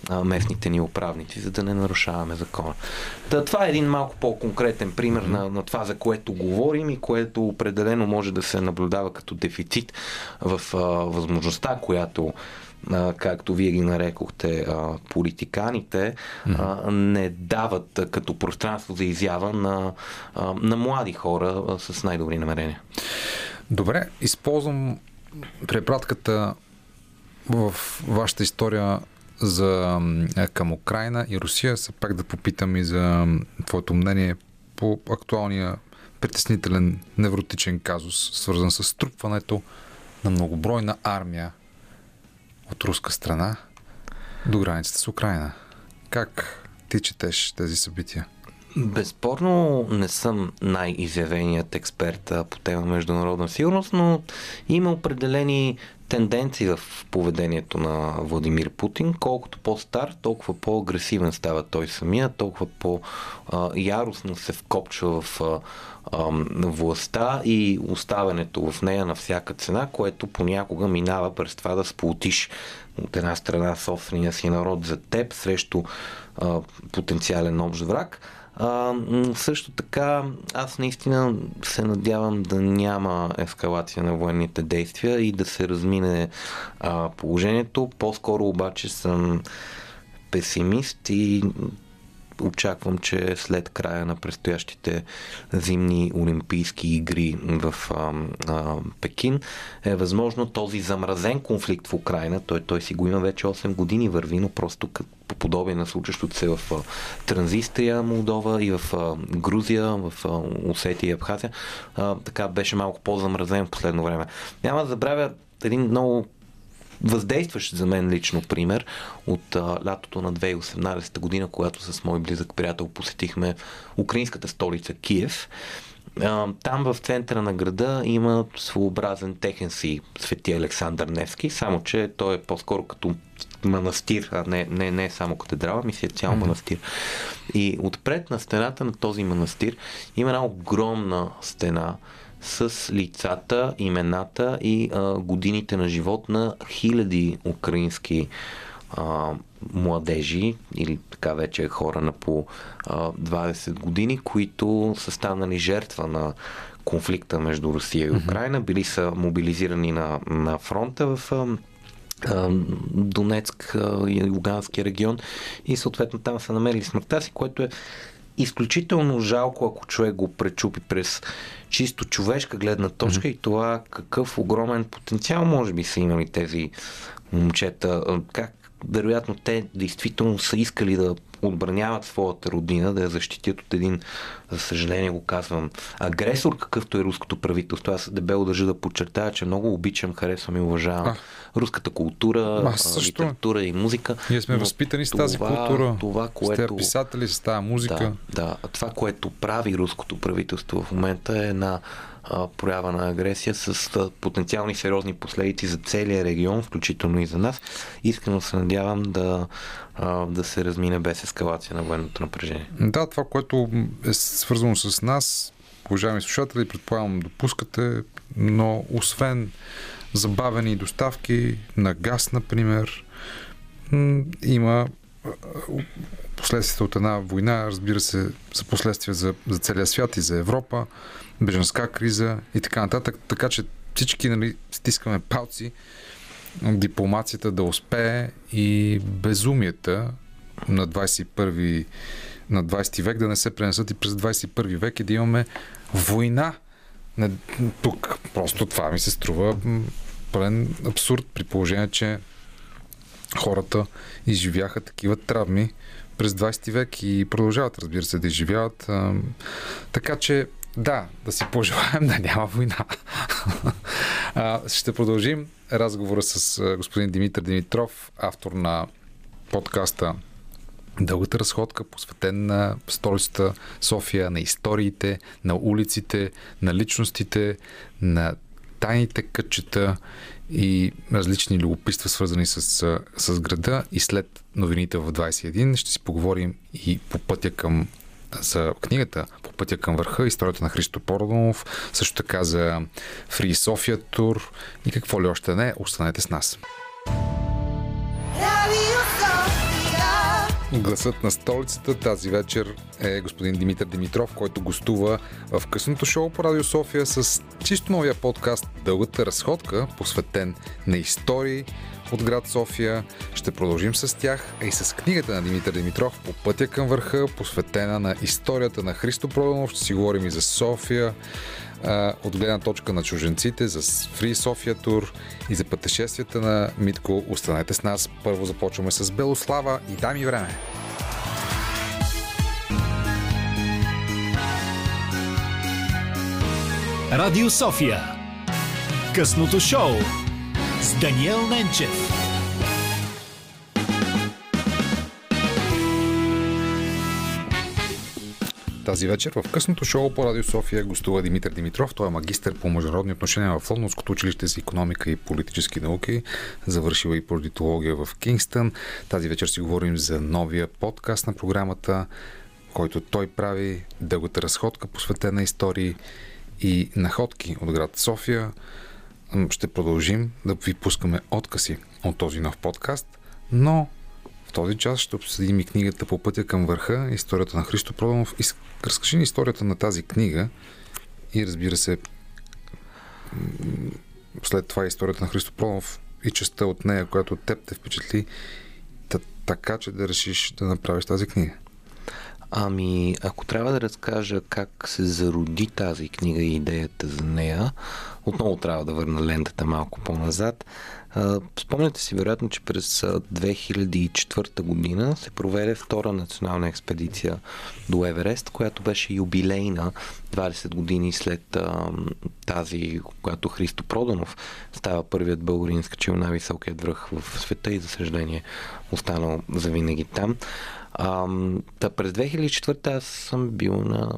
а, местните ни управници, за да не нарушаваме закона. Да, това е един малко по-конкретен пример на, на това, за което говорим и което определено може да се наблюдава като дефицит в а, възможността, която а, както вие ги нарекохте, а, политиканите, а, не дават а, като пространство за изява на, а, на млади хора а, с най-добри намерения. Добре, използвам препратката в вашата история за, към Украина и Русия, се пак да попитам и за твоето мнение по актуалния притеснителен невротичен казус, свързан с струпването на многобройна армия от руска страна до границата с Украина. Как ти четеш тези събития? Безспорно не съм най-изявеният експерт по тема международна сигурност, но има определени тенденции в поведението на Владимир Путин. Колкото по-стар, толкова по-агресивен става той самия, толкова по-яростно се вкопчва в властта и оставянето в нея на всяка цена, което понякога минава през това да сполутиш от една страна собствения си народ за теб срещу а, потенциален общ враг. А, също така, аз наистина се надявам да няма ескалация на военните действия и да се размине а, положението. По-скоро обаче съм песимист и очаквам, че след края на предстоящите зимни олимпийски игри в а, а, Пекин е възможно този замразен конфликт в Украина, той, той си го има вече 8 години върви, но просто по подобие на случващото се в Транзистрия, Молдова и в Грузия, в Осетия и Абхазия, така беше малко по-замразен в последно време. Няма да забравя един много въздействащ за мен лично пример от а, лятото на 2018 година, когато с мой близък приятел посетихме украинската столица Киев. А, там в центъра на града има своеобразен техен си свети Александър Невски, само че той е по-скоро като манастир, а не, не, не само катедрала, ми си е цял mm-hmm. манастир. И отпред на стената на този манастир има една огромна стена, с лицата, имената и а, годините на живот на хиляди украински а, младежи или така вече хора на по а, 20 години, които са станали жертва на конфликта между Русия и Украина, били са мобилизирани на, на фронта в а, Донецк и Лугански регион. И съответно там са намерили смъртта си, което е изключително жалко, ако човек го пречупи през чисто човешка гледна точка mm-hmm. и това какъв огромен потенциал може би са имали тези момчета. Как вероятно те действително са искали да отбраняват своята родина, да я защитят от един, за съжаление го казвам, агресор, какъвто е руското правителство. Аз дебело държа да подчертая, че много обичам, харесвам и уважавам. Руската култура, също. литература и музика. Ние сме възпитани с тази култура. Това, което... Сте писатели с тази музика. Да, да, това, което прави руското правителство в момента е една проява на агресия с потенциални сериозни последици за целия регион, включително и за нас. Искрено се надявам да, да се размине без ескалация на военното напрежение. Да, това, което е свързано с нас, уважаеми слушатели, предполагам допускате, но освен забавени доставки на газ, например, има последствията от една война, разбира се, са последствия за, за целия свят и за Европа беженска криза и така нататък. Така че всички нали, стискаме палци дипломацията да успее и безумията на 21 на 20 век да не се пренесат и през 21 век и да имаме война. Тук просто това ми се струва пълен абсурд при положение, че хората изживяха такива травми през 20 век и продължават, разбира се, да изживяват. Така че да, да си пожелаем да няма война. Ще продължим разговора с господин Димитър Димитров, автор на подкаста Дългата разходка, посветен на столицата София, на историите, на улиците, на личностите, на тайните кътчета и различни любопитства, свързани с, с града. И след новините в 21 ще си поговорим и по пътя към за книгата По пътя към върха, историята на Христо Породонов, също така за Фри София тур и какво ли още не. Останете с нас. Гласът на столицата тази вечер е господин Димитър Димитров, който гостува в късното шоу по Радио София с чисто новия подкаст Дългата разходка, посветен на истории, от град София. Ще продължим с тях, а и с книгата на Димитър Димитров по пътя към върха, посветена на историята на Христо Проданов. Ще си говорим и за София, от гледна точка на чуженците, за Free София тур и за пътешествията на Митко. Останете с нас. Първо започваме с Белослава и дай ми време. Радио София. Късното шоу с Даниел Ненчев. Тази вечер в късното шоу по Радио София гостува Димитър Димитров. Той е магистър по международни отношения в Лондонското училище за економика и политически науки. Завършила и политология в Кингстън. Тази вечер си говорим за новия подкаст на програмата, който той прави. Дългата разходка, посветена истории и находки от град София. Ще продължим да ви пускаме откази от този нов подкаст, но този час ще обсъдим и книгата по пътя към върха, историята на Христо Проданов. Разкажи ни историята на тази книга и разбира се след това историята на Христо Проданов и частта от нея, която теб те впечатли, така че да решиш да направиш тази книга. Ами, ако трябва да разкажа как се зароди тази книга и идеята за нея, отново трябва да върна лентата малко по-назад. Спомняте си вероятно, че през 2004 година се проведе втора национална експедиция до Еверест, която беше юбилейна 20 години след тази, която Христо Проданов става първият българин скачил на високият връх в света и за съжаление останал завинаги там. А, да, през 2004 аз съм бил на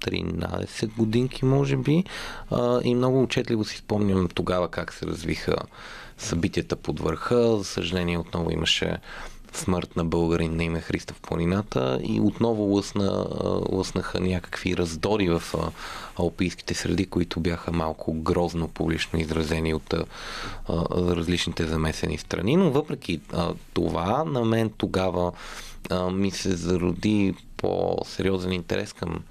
13 годинки, може би, и много отчетливо си спомням тогава как се развиха събитията под върха. За съжаление, отново имаше смърт на българин на име Христа в планината и отново лъсна, лъснаха някакви раздори в алпийските среди, които бяха малко грозно публично изразени от различните замесени страни. Но въпреки това, на мен тогава ми се зароди по-сериозен интерес към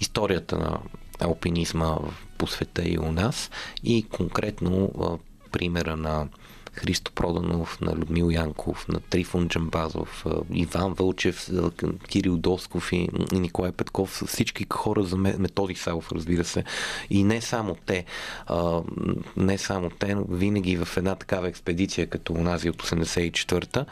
историята на алпинизма по света и у нас и конкретно примера на Христо Проданов, на Людмил Янков, на Трифон Джамбазов, Иван Вълчев, Кирил Досков и Николай Петков, всички хора за Методи Савов, разбира се. И не само те, не само те, винаги в една такава експедиция, като онази от 84-та,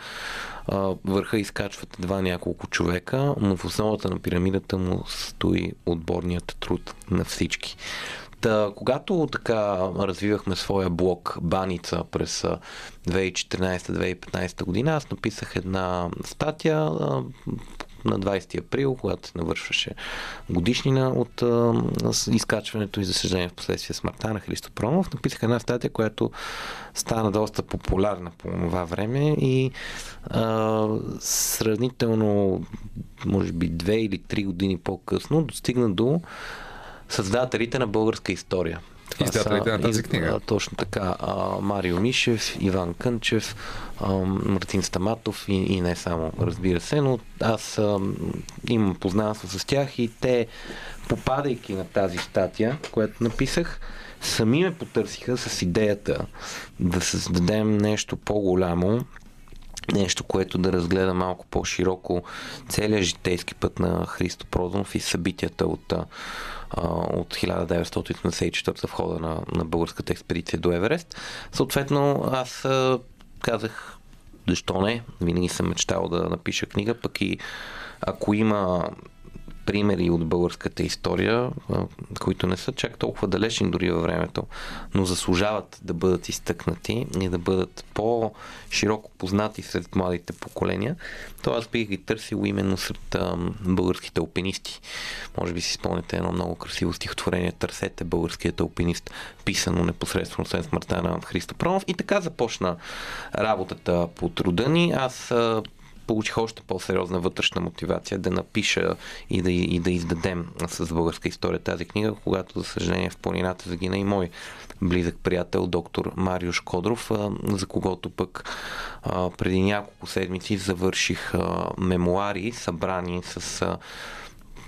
върха изкачват едва няколко човека, но в основата на пирамидата му стои отборният труд на всички. Та, когато така развивахме своя блог Баница през 2014-2015 година, аз написах една статия на 20 април, когато се навършваше годишнина от а, изкачването и за съжаление в последствие смъртта на Христо Промов, написах една статия, която стана доста популярна по това време и а, сравнително, може би, две или три години по-късно достигна до създателите на българска история. Издателите на тази книга. Точно така. Марио Мишев, Иван Кънчев, Мартин Стаматов и, и не само, разбира се, но аз а, имам познанство с тях и те, попадайки на тази статия, която написах, сами ме потърсиха с идеята да създадем нещо по-голямо, нещо, което да разгледа малко по-широко целият житейски път на Христо Проданов и събитията от от 1984 в хода на, на българската експедиция до Еверест. Съответно, аз казах, защо не? Винаги съм мечтал да напиша книга, пък и ако има примери от българската история, които не са чак толкова далечни дори във времето, но заслужават да бъдат изтъкнати и да бъдат по-широко познати сред младите поколения, то аз бих ги търсил именно сред българските алпинисти. Може би си спомняте едно много красиво стихотворение Търсете българският алпинист, писано непосредствено след смъртта на Христо Промов. И така започна работата по труда ни. Аз получих още по-сериозна вътрешна мотивация да напиша и да, и да издадем с българска история тази книга, когато, за съжаление, в планината загина и мой близък приятел, доктор Марио Кодров, за когото пък преди няколко седмици завърших мемуари, събрани с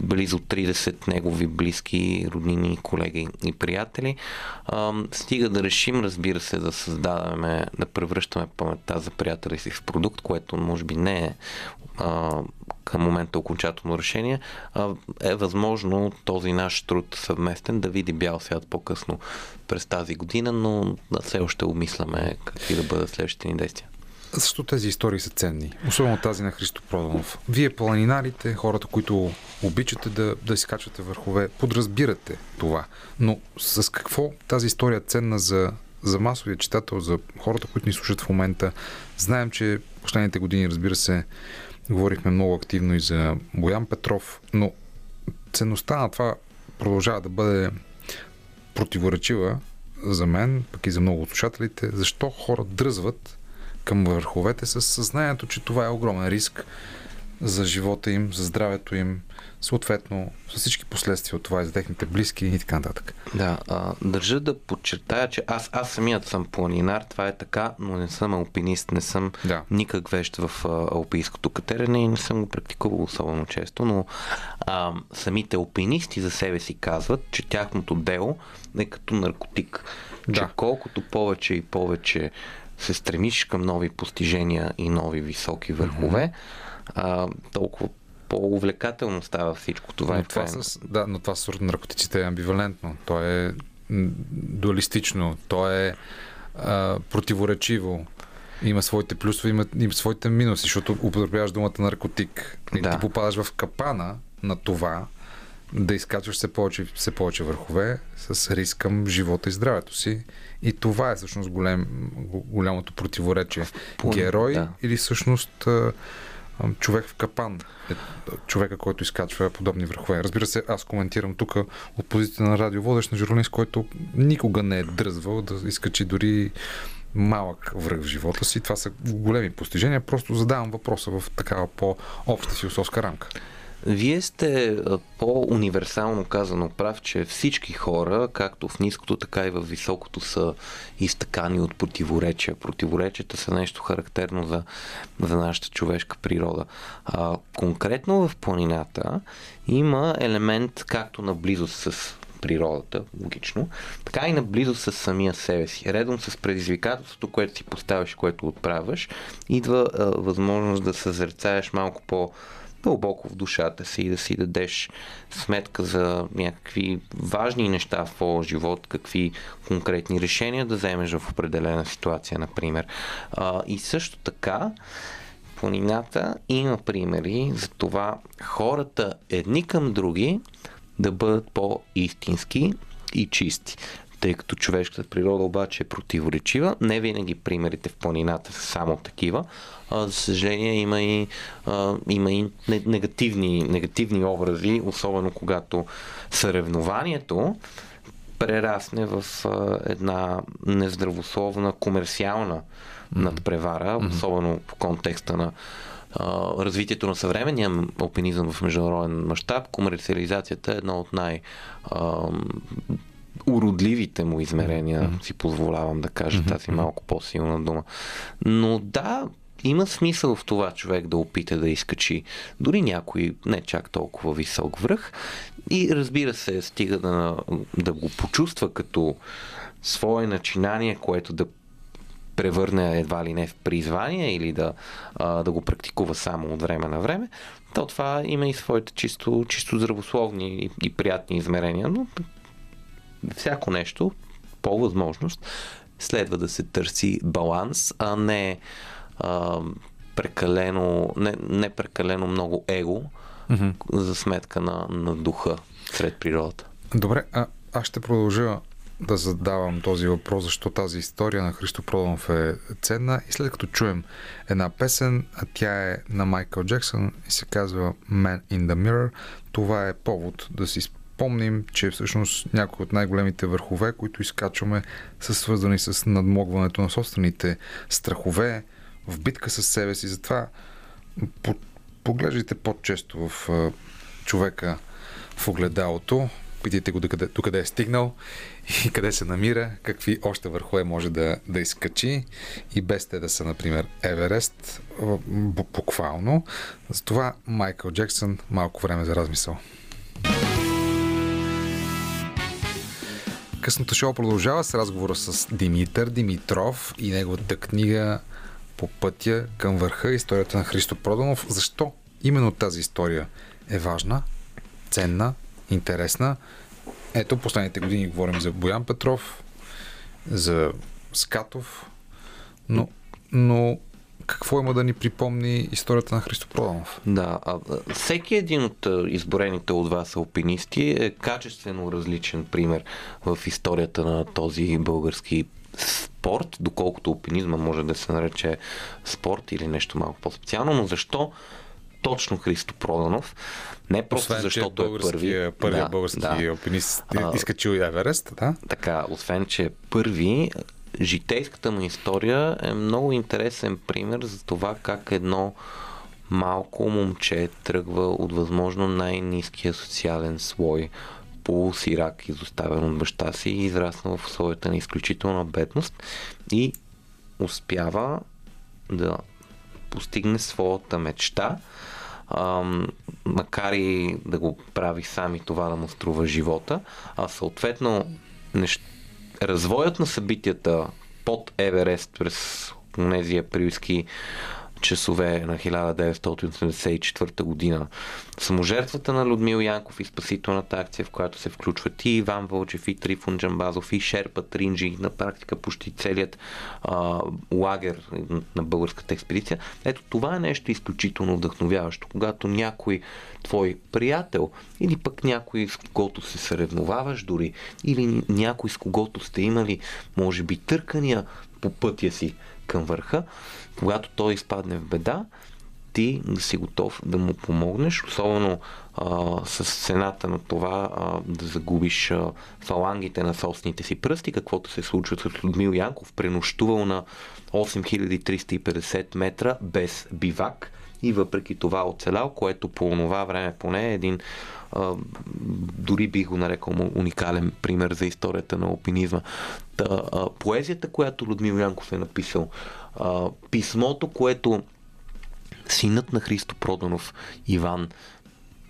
близо 30 негови близки роднини, колеги и приятели. Стига да решим, разбира се, да създаваме, да превръщаме паметта за приятели си в продукт, което може би не е към момента окончателно решение, е възможно този наш труд съвместен да види бял свят по-късно през тази година, но все още обмисляме какви да бъдат следващите ни действия. Защо тези истории са ценни? Особено тази на Христо Проданов. Вие, планинарите, хората, които обичате да, да си върхове, подразбирате това. Но с какво тази история е ценна за, за масовия читател, за хората, които ни слушат в момента? Знаем, че последните години, разбира се, говорихме много активно и за Боян Петров, но ценността на това продължава да бъде противоречива за мен, пък и за много от слушателите, защо хора дръзват към върховете с съзнанието, че това е огромен риск за живота им, за здравето им, съответно с всички последствия от това и за техните близки и така нататък. Да, а, държа да подчертая, че аз, аз самият съм планинар, това е така, но не съм алпинист, не съм Да. никак вещ в а, алпийското катерене и не съм го практикувал особено често, но а, самите алпинисти за себе си казват, че тяхното дело е като наркотик. Че Да. колкото повече и повече се стремиш към нови постижения и нови високи върхове, а, толкова по-увлекателно става всичко това. но, това е- с, да, но това с наркотиците е амбивалентно. То е дуалистично, то е а, противоречиво. Има своите плюсове, има, има своите минуси, защото употребяваш думата наркотик. И Да. ти попадаш в капана на това да изкачваш все повече, все повече върхове с риск към живота и здравето си. И това е всъщност голем, го- голямото противоречие. Пълно, Герой да. или всъщност човек в капан е човека, който изкачва подобни върхове. Разбира се, аз коментирам тук от позицията на радиоводещ на журналист, който никога не е дръзвал да изкачи дори малък връх в живота си. Това са големи постижения. Просто задавам въпроса в такава по-обща философска рамка. Вие сте по-универсално казано прав, че всички хора, както в ниското, така и в високото, са изтъкани от противоречия. Противоречията са нещо характерно за, за нашата човешка природа. А, конкретно в планината има елемент както на близост с природата, логично, така и наблизо с самия себе си. Редом с предизвикателството, което си поставяш, което отправяш, идва а, възможност да съзерцаеш малко по дълбоко в душата си и да си дадеш сметка за някакви важни неща в твоя живот, какви конкретни решения да вземеш в определена ситуация, например. А, и също така, планината има примери за това хората едни към други да бъдат по-истински и чисти. Тъй като човешката природа обаче е противоречива, не винаги примерите в планината са само такива. А, за съжаление има и, а, има и не- негативни, негативни образи, особено когато съревнованието прерасне в а, една нездравословна комерциална надпревара, особено в контекста на развитието на съвременния алпинизъм в международен мащаб. Комерциализацията е едно от най- а, уродливите му измерения, си позволявам да кажа тази малко по-силна дума. Но да, има смисъл в това човек да опита да изкачи дори някой не чак толкова висок връх и разбира се, стига да, да го почувства като свое начинание, което да превърне едва ли не в призвание или да, а, да го практикува само от време на време, то това има и своите чисто, чисто здравословни и, и приятни измерения, но всяко нещо, по възможност, следва да се търси баланс, а не а, прекалено, не, не прекалено много его mm-hmm. за сметка на, на духа сред природата. Добре, а, аз ще продължа да задавам този въпрос, защо тази история на Христо Проданов е ценна и след като чуем една песен, а тя е на Майкъл Джексън и се казва Man in the Mirror, това е повод да си спомним, че всъщност някои от най-големите върхове, които изкачваме, са свързани с надмогването на собствените страхове, в битка с себе си. Затова по- поглеждайте по-често в човека в огледалото, питайте го докъде, докъде е стигнал и къде се намира, какви още върхове може да, да изкачи и без те да са, например, Еверест, буквално. Затова Майкъл Джексън, малко време за размисъл. Късното шоу продължава с разговора с Димитър Димитров и неговата книга по пътя към върха историята на Христо Проданов. Защо именно тази история е важна, ценна, интересна? Ето, последните години говорим за Боян Петров, за Скатов, но, но какво има да ни припомни историята на Христо Проданов? Да, а, всеки един от изборените от вас алпинисти е качествено различен пример в историята на този български спорт, доколкото алпинизма може да се нарече спорт или нещо малко по-специално, но защо точно Христо Проданов. Не просто освен, защото е първи. Първият Да, български да. алпинист А, изкачил Еверест, да? Така, освен, че е първи, житейската му история е много интересен пример за това как едно малко момче тръгва от възможно най-низкия социален слой полусирак, изоставен от баща си израснал в условията на изключителна бедност и успява да постигне своята мечта, ам, макар и да го прави сам и това да му струва живота, а съответно нещ... развоят на събитията под Еверест през тези априлски часове на 1984 година. Саможертвата на Людмил Янков и спасителната акция, в която се включват и Иван Вълчев, и Трифон Джамбазов, и Шерпа Тринджи, на практика почти целият а, лагер на българската експедиция. Ето това е нещо изключително вдъхновяващо, когато някой твой приятел или пък някой с когото се съревноваваш дори, или някой с когото сте имали, може би, търкания по пътя си към върха, когато той изпадне в беда, ти си готов да му помогнеш, особено а, с цената на това а, да загубиш а, фалангите на собствените си пръсти, каквото се случва с Людмил Янков, пренощувал на 8350 метра без бивак и въпреки това оцелял, което по това време поне е един а, дори бих го нарекал уникален пример за историята на алпинизма. Та, а, поезията, която Людмил Янков е написал, а, писмото, което синът на Христо Проданов, Иван,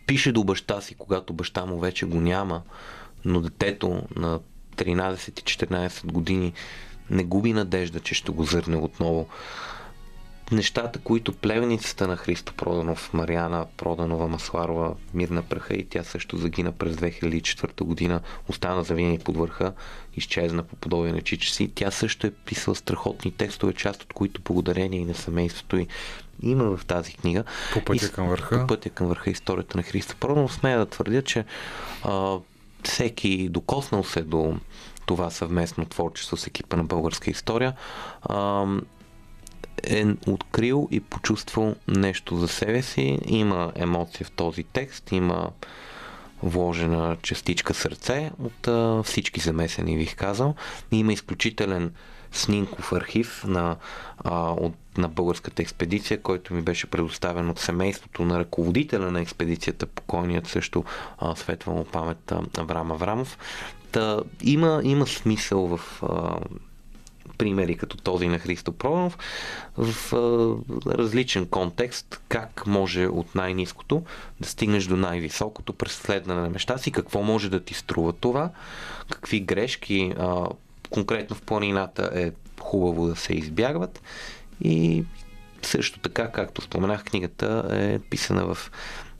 пише до баща си, когато баща му вече го няма, но детето на 13 и 14 години не губи надежда, че ще го зърне отново. Нещата, които плевеницата на Христо Проданов, Мариана Проданова Масларова, мирна праха и тя също загина през 2004 година, остана завинаги под върха, изчезна по подобие на чича си. Тя също е писала страхотни текстове, част от които благодарение и на семейството й има в тази книга. По пътя И- към върха. По пътя към върха историята на Христо Проданов. Смея да твърдя, че а, всеки докоснал се до това съвместно творчество с екипа на българска история, а, е открил и почувствал нещо за себе си. Има емоция в този текст, има вложена частичка сърце от а, всички замесени, бих казал. Има изключителен снимков архив на, а, от, на българската експедиция, който ми беше предоставен от семейството на ръководителя на експедицията, покойният също а, светва му памет а, Авраам Аврамов. Та, има, има смисъл в а, примери като този на Христо Проданов в а, различен контекст, как може от най-низкото да стигнеш до най-високото през следване на неща си, какво може да ти струва това, какви грешки а, конкретно в планината е хубаво да се избягват и също така, както споменах, книгата е писана в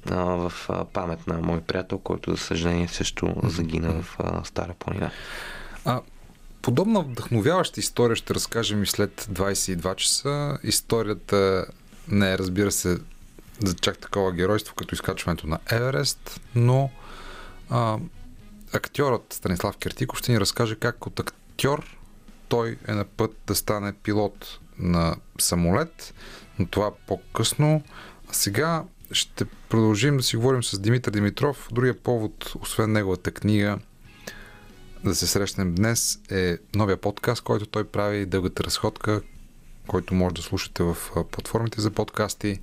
в памет на мой приятел, който за съжаление също загина в Стара планина. А, подобна вдъхновяваща история ще разкажем и след 22 часа. Историята не е, разбира се, за чак такова геройство, като изкачването на Еверест, но а, актьорът Станислав Кертиков ще ни разкаже как от актьор той е на път да стане пилот на самолет, но това по-късно. А сега ще продължим да си говорим с Димитър Димитров. Другия повод, освен неговата книга, да се срещнем днес е новия подкаст, който той прави Дългата разходка, който може да слушате в платформите за подкасти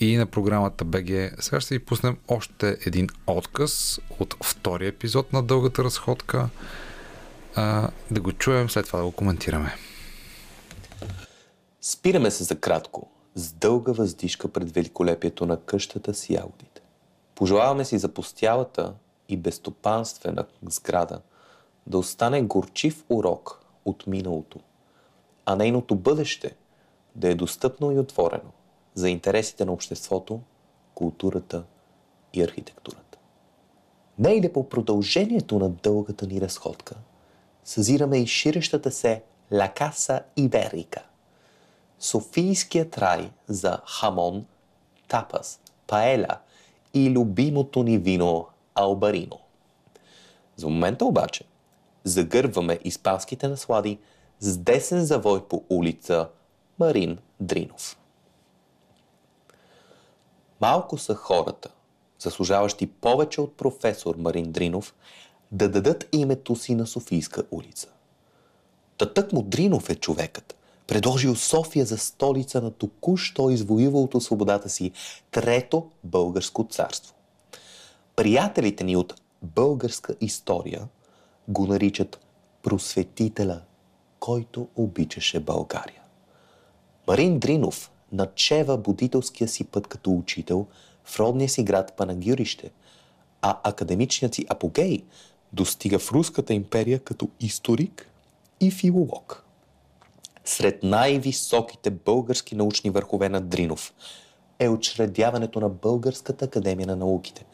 и на програмата БГ. Сега ще ви пуснем още един отказ от втория епизод на Дългата разходка. А, да го чуем, след това да го коментираме. Спираме се за кратко, с дълга въздишка пред великолепието на къщата си ягодите. Пожелаваме си запустялата и безстопанствена сграда да остане горчив урок от миналото, а нейното бъдеще да е достъпно и отворено за интересите на обществото, културата и архитектурата. Не и по продължението на дългата ни разходка, съзираме и ширещата се Ла Каса Иберика – Софийският рай за хамон, тапас, паеля и любимото ни вино Албарино. За момента обаче загърваме испанските наслади с десен завой по улица Марин Дринов. Малко са хората, заслужаващи повече от професор Марин Дринов, да дадат името си на Софийска улица. Татък му Дринов е човекът, предложил София за столица на току-що извоювалото свободата си Трето българско царство. Приятелите ни от българска история го наричат просветителя, който обичаше България. Марин Дринов начева будителския си път като учител в родния си град Панагюрище, а академичният си апогей достига в Руската империя като историк и филолог. Сред най-високите български научни върхове на Дринов е учредяването на Българската академия на науките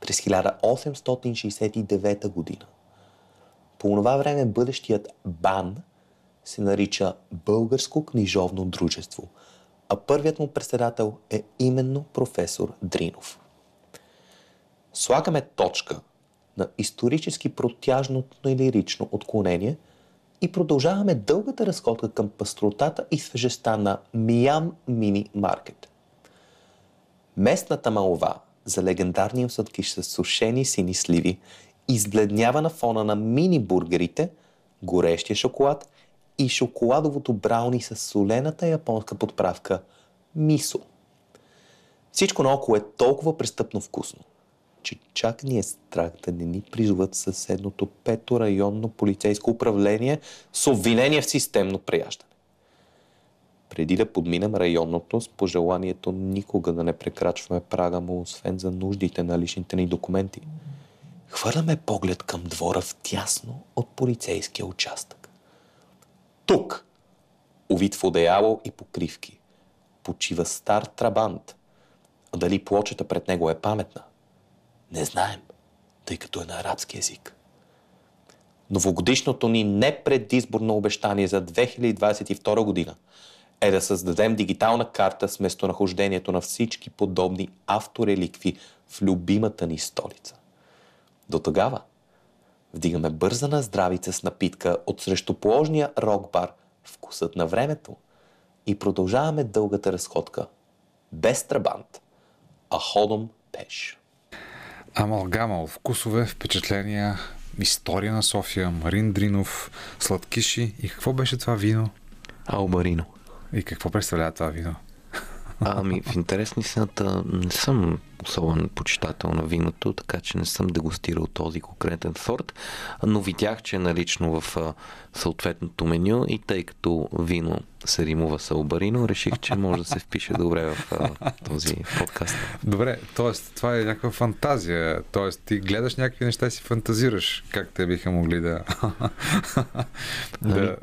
през 1869 година. По това време бъдещият БАН се нарича Българско книжовно дружество, а първият му председател е именно професор Дринов. Слагаме точка на исторически протяжното и лирично отклонение – и продължаваме дългата разходка към пастротата и свежестта на Миям Мини Маркет. Местната малова за легендарния сладкиш с сушени сини сливи избледнява на фона на мини-бургерите, горещия шоколад и шоколадовото брауни с солената японска подправка мисо. Всичко наоколо е толкова престъпно вкусно – че чак ни е страх да не ни призоват съседното пето районно полицейско управление с обвинение в системно преяждане. Преди да подминем районното с пожеланието никога да не прекрачваме прага му, освен за нуждите на личните ни документи, хвърляме поглед към двора в тясно от полицейския участък. Тук, увит в одеяло и покривки, почива стар трабант. А дали плочета пред него е паметна – не знаем, тъй като е на арабски язик. Новогодишното ни непредизборно обещание за 2022 година е да създадем дигитална карта с местонахождението на всички подобни автореликви в любимата ни столица. До тогава вдигаме бърза на здравица с напитка от срещуположния рок-бар вкусът на времето и продължаваме дългата разходка без трабант, а ходом пеш. Амалгама от вкусове, впечатления, история на София, Марин Дринов, сладкиши и какво беше това вино? Албарино. И какво представлява това вино? Ами, в интерес истината не съм особен почитател на виното, така че не съм дегустирал този конкретен сорт, но видях, че е налично в съответното меню и тъй като вино се римува с албарино, реших, че може да се впише добре в този подкаст. Добре, т.е. това е някаква фантазия, т.е. ти гледаш някакви неща и си фантазираш как те биха могли да... Ами, да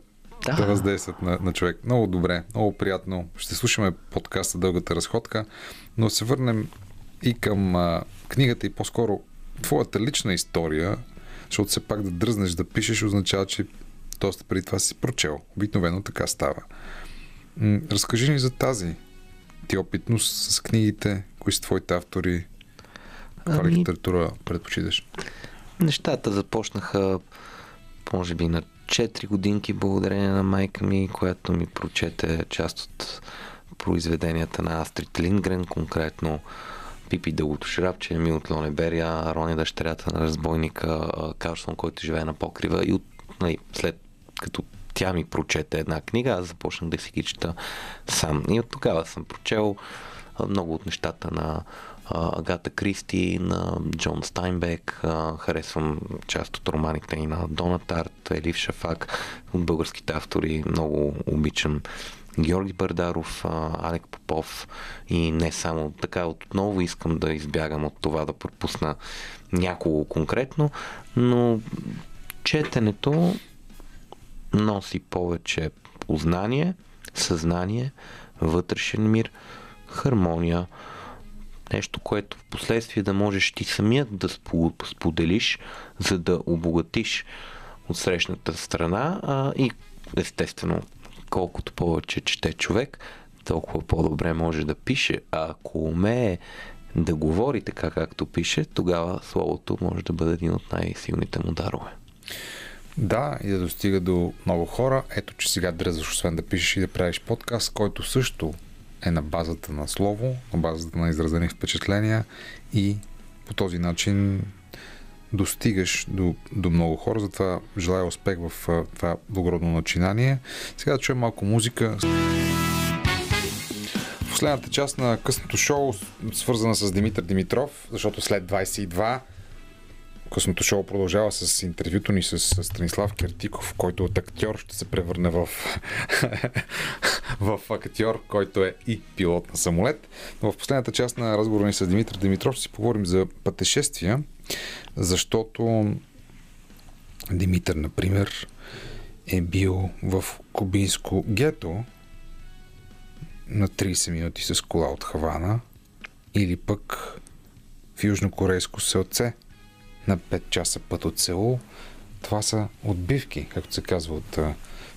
да. да въздействат на, на човек. Много добре, много приятно. Ще слушаме подкаста Дългата разходка, но се върнем и към а, книгата и по-скоро твоята лична история, защото все пак да дръзнеш да пишеш означава, че доста преди това си прочел. Обикновено така става. М- разкажи ни за тази ти опитност с книгите, кои са твоите автори, каква Ами- литература предпочиташ? Нещата започнаха, може би, на 4 годинки, благодарение на майка ми, която ми прочете част от произведенията на Астрид Лингрен, конкретно Пипи Дългото шрапче, Емил от Лонеберия, Рони дъщерята на разбойника, Карлсон, който живее на покрива и от, нали, след като тя ми прочете една книга, аз започнах да си ги чета сам. И от тогава съм прочел много от нещата на Агата Кристи, на Джон Стайнбек. Харесвам част от романите и на Дона Тарт, Елив Шафак, от българските автори. Много обичам Георги Бардаров, Алек Попов и не само така. Отново искам да избягам от това да пропусна няколко конкретно, но четенето носи повече познание, съзнание, вътрешен мир, хармония, нещо, което в последствие да можеш ти самият да спо- споделиш, за да обогатиш от срещната страна а, и естествено колкото повече чете човек, толкова по-добре може да пише. А ако умее да говори така както пише, тогава словото може да бъде един от най-силните му дарове. Да, и да достига до много хора. Ето, че сега дръзваш, освен да пишеш и да правиш подкаст, който също е на базата на слово, на базата на изразени впечатления и по този начин достигаш до, до много хора. Затова желая успех в това благородно начинание. Сега да чуем малко музика. Последната част на късното шоу, свързана с Димитър Димитров, защото след 22 късното шоу продължава с интервюто ни с, Станислав Кертиков, който от актьор ще се превърне в, в актьор, който е и пилот на самолет. Но в последната част на разговора ни с Димитър Димитров ще си поговорим за пътешествия, защото Димитър, например, е бил в кубинско гето на 30 минути с кола от Хавана или пък в южнокорейско селце на 5 часа път от село. Това са отбивки, както се казва от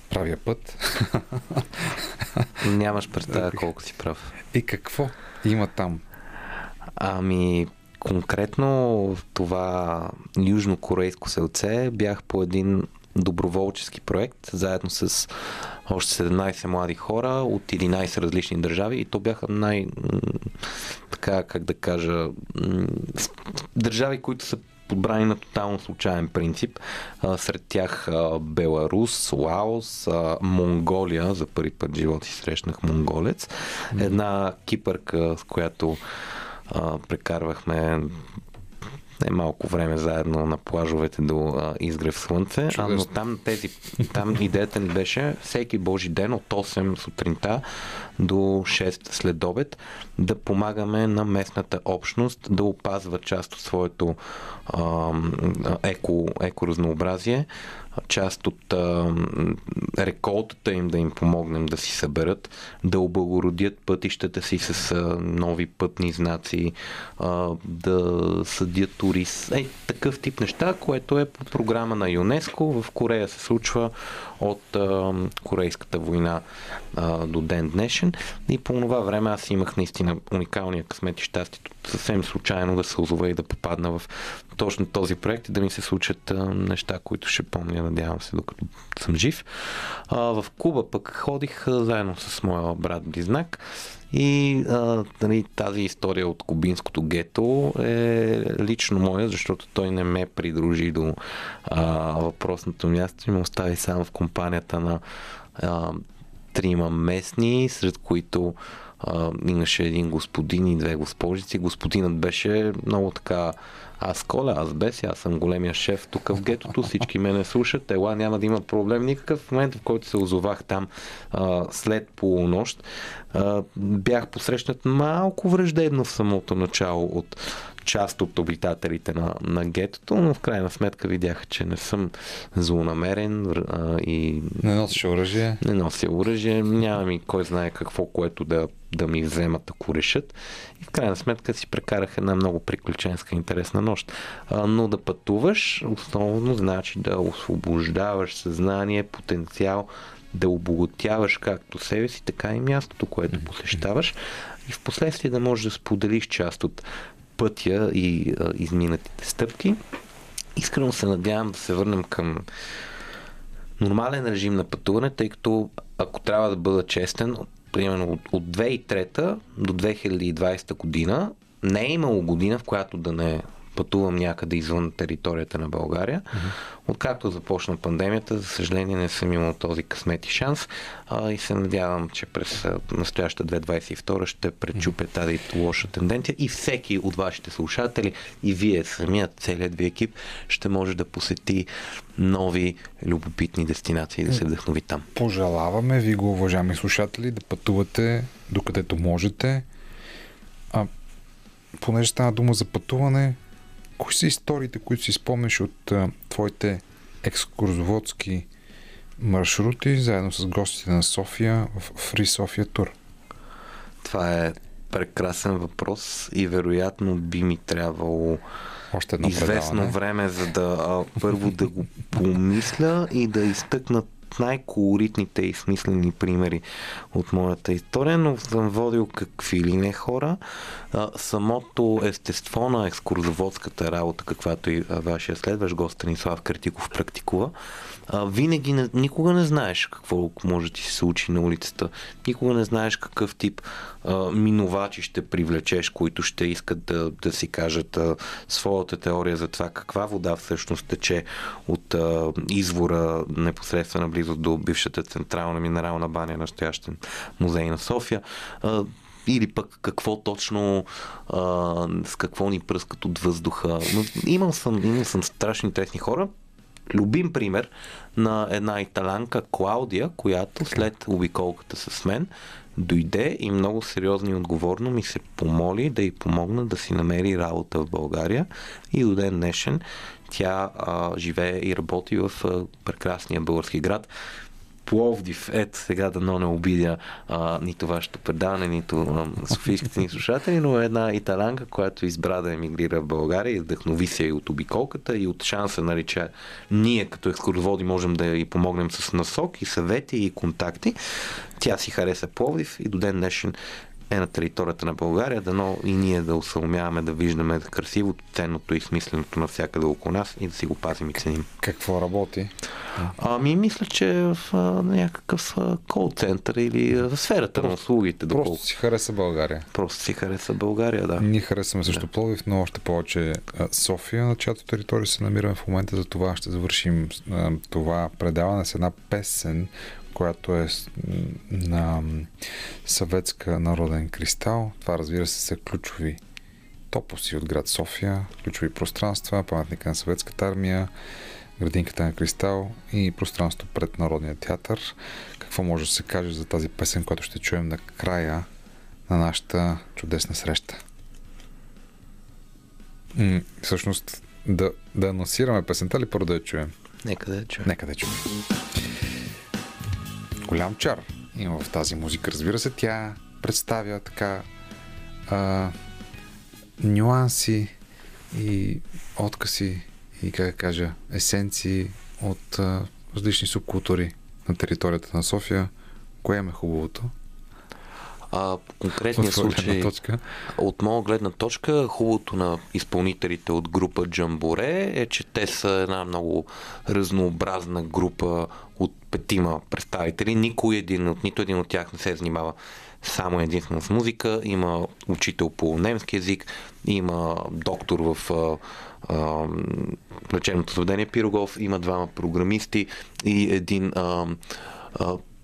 правия път. Нямаш представа колко си прав. И какво има там? Ами, конкретно в това южнокорейско селце бях по един доброволчески проект, заедно с още 17 млади хора от 11 различни държави и то бяха най... така, как да кажа, държави, които са подбрани на тотално случайен принцип. Сред тях Беларус, Лаос, Монголия, за първи път в живота си срещнах монголец. Една кипърка, с която прекарвахме е малко време заедно на плажовете до а, изгрев слънце, а, но там, тези, там идеята ни беше всеки божи ден от 8 сутринта до 6 след обед да помагаме на местната общност да опазва част от своето а, еко, екоразнообразие, част от а, реколтата им да им помогнем да си съберат, да облагородят пътищата си с а, нови пътни знаци, а, да съдят турист. Е, такъв тип неща, което е по програма на ЮНЕСКО. В Корея се случва от а, Корейската война а, до ден днешен. И по това време аз имах наистина уникалния късмет и щастието съвсем случайно да се озова и да попадна в точно този проект и да ми се случат неща, които ще помня, надявам се, докато съм жив. А, в Куба пък ходих заедно с моя брат Близнак и а, нали, тази история от кубинското гето е лично моя, защото той не ме придружи до а, въпросното място и ме остави само в компанията на а, трима местни, сред които а, имаше един господин и две госпожици. Господинът беше много така аз коля, аз без, аз съм големия шеф тук в гетото, всички мене слушат, ела няма да има проблем никакъв. В момента, в който се озовах там а, след полунощ, а, бях посрещнат малко враждебно в самото начало от част от обитателите на, на гетото, но в крайна сметка видяха, че не съм злонамерен а, и... Не нося оръжие. Не нося оръжие, няма ми кой знае какво, което да, да ми вземат, ако решат. И в крайна сметка си прекарах една много приключенска интересна нощ. А, но да пътуваш, основно значи да освобождаваш съзнание, потенциал, да обогатяваш както себе си, така и мястото, което посещаваш и в последствие да можеш да споделиш част от пътя и а, изминатите стъпки. Искрено се надявам да се върнем към нормален режим на пътуване, тъй като ако трябва да бъда честен, примерно от, от 2003 до 2020 година не е имало година, в която да не пътувам някъде извън територията на България. Откакто започна пандемията, за съжаление не съм имал този късмет и шанс а, и се надявам, че през настоящата 2022 ще пречупя тази лоша тенденция и всеки от вашите слушатели и вие самият, целият ви екип ще може да посети нови любопитни дестинации и да се вдъхнови там. Пожелаваме ви го, уважаеми слушатели, да пътувате докъдето можете. А понеже стана дума за пътуване, Кои са историите, които си спомнеш от а, твоите екскурзоводски маршрути, заедно с гостите на София в Free София Тур? Това е прекрасен въпрос и вероятно би ми трябвало Още едно известно предаване. време, за да а, първо да го помисля и да изтъкна най-колоритните и смислени примери от моята история, но съм водил какви ли не хора. А, самото естество на екскурзоводската работа, каквато и вашия следващ гост Станислав Картиков практикува, а, винаги никога не знаеш какво може да ти се случи на улицата. Никога не знаеш какъв тип а, минувачи ще привлечеш, които ще искат да, да си кажат а, своята теория за това каква вода всъщност тече от а, извора непосредствено близо до бившата централна минерална баня, настоящен музей на София. А, или пък какво точно, а, с какво ни пръскат от въздуха. Но имал съм, имал съм страшно интересни хора, любим пример на една италянка Клаудия, която след обиколката с мен дойде и много сериозно и отговорно ми се помоли да й помогна да си намери работа в България и до ден днешен тя а, живее и работи в а, прекрасния български град. Пловдив, ето сега да не обидя а, нито вашето предаване, нито а, софийските ни слушатели, но една италянка, която избра да емигрира в България вдъхнови се и от обиколката и от шанса, нали, че ние като екскурзоводи можем да и помогнем с насок и съвети и контакти. Тя си хареса Пловдив и до ден днешен е на територията на България, дано и ние да усъумяваме да виждаме красивото, ценното и смисленото навсякъде около нас и да си го пазим и ценим. Какво работи? Ами, мисля, че в а, някакъв кол център или в сферата просто, на услугите. Доколко. Просто си хареса България. Просто си хареса България, да. Ние харесваме също да. Пловдив, но още повече София, на чиято територия се намираме в момента. За това ще завършим а, това предаване с една песен, която е на съветска народен кристал. Това разбира се са ключови топоси от град София, ключови пространства, паметника на съветската армия, градинката на Кристал и пространство пред Народния театър. Какво може да се каже за тази песен, която ще чуем на края на нашата чудесна среща? М- всъщност, да, да анонсираме песента ли първо да я чуем? Нека да я чуем. Нека да я чуем голям чар има в тази музика. Разбира се, тя представя така а, нюанси и откъси и как кажа, есенции от а, различни субкултури на територията на София. Кое е хубавото? А, конкретния случай, точка. от моя гледна точка, хубавото на изпълнителите от група Джамборе е, че те са една много разнообразна група от петима представители. Никой един от, нито един от тях не се занимава само единствено с музика. Има учител по немски язик, има доктор в а, а, лечебното заведение Пирогов, има двама програмисти и един а,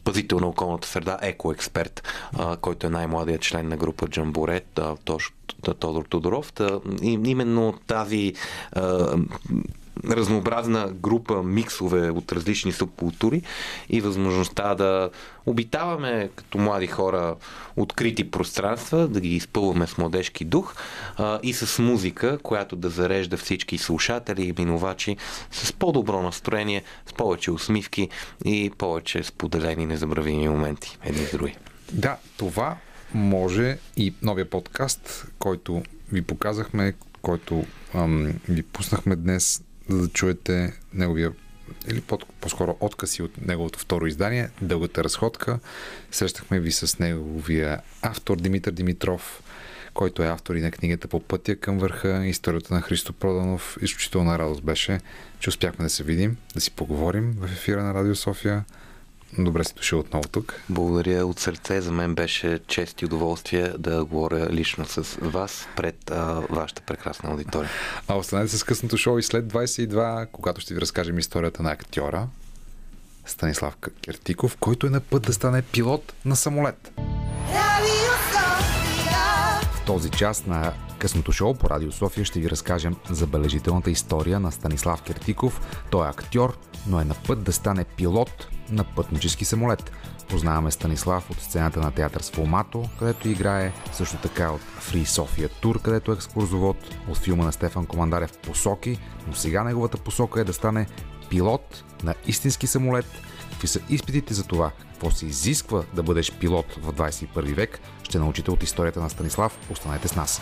пазител на околната среда, екоексперт, а, който е най-младият член на група Джамборет, Тодор Тодоров. Именно тази а, разнообразна група миксове от различни субкултури и възможността да обитаваме като млади хора открити пространства, да ги изпълваме с младежки дух а, и с музика, която да зарежда всички слушатели и минувачи с по-добро настроение, с повече усмивки и повече споделени незабравими моменти едни с други. Да, това може и новия подкаст, който ви показахме, който ам, ви пуснахме днес за да чуете неговия или по-скоро откъси от неговото второ издание, Дългата разходка. Срещахме ви с неговия автор Димитър Димитров, който е автор и на книгата По пътя към върха, историята на Христо Проданов. Изключителна радост беше, че успяхме да се видим, да си поговорим в ефира на Радио София. Добре си дошъл отново тук. Благодаря от сърце. За мен беше чест и удоволствие да говоря лично с вас пред а, вашата прекрасна аудитория. А останете с късното шоу и след 22, когато ще ви разкажем историята на актьора Станислав Кертиков, който е на път да стане пилот на самолет. В този час на късното шоу по Радио София ще ви разкажем забележителната история на Станислав Кертиков. Той е актьор, но е на път да стане пилот на пътнически самолет. Познаваме Станислав от сцената на театър с Фолмато, където играе, също така от Фри София Тур, където е екскурзовод, от филма на Стефан Командарев Посоки, но сега неговата посока е да стане пилот на истински самолет. Какви са изпитите за това? Какво се изисква да бъдеш пилот в 21 век? Ще научите от историята на Станислав. Останете с нас.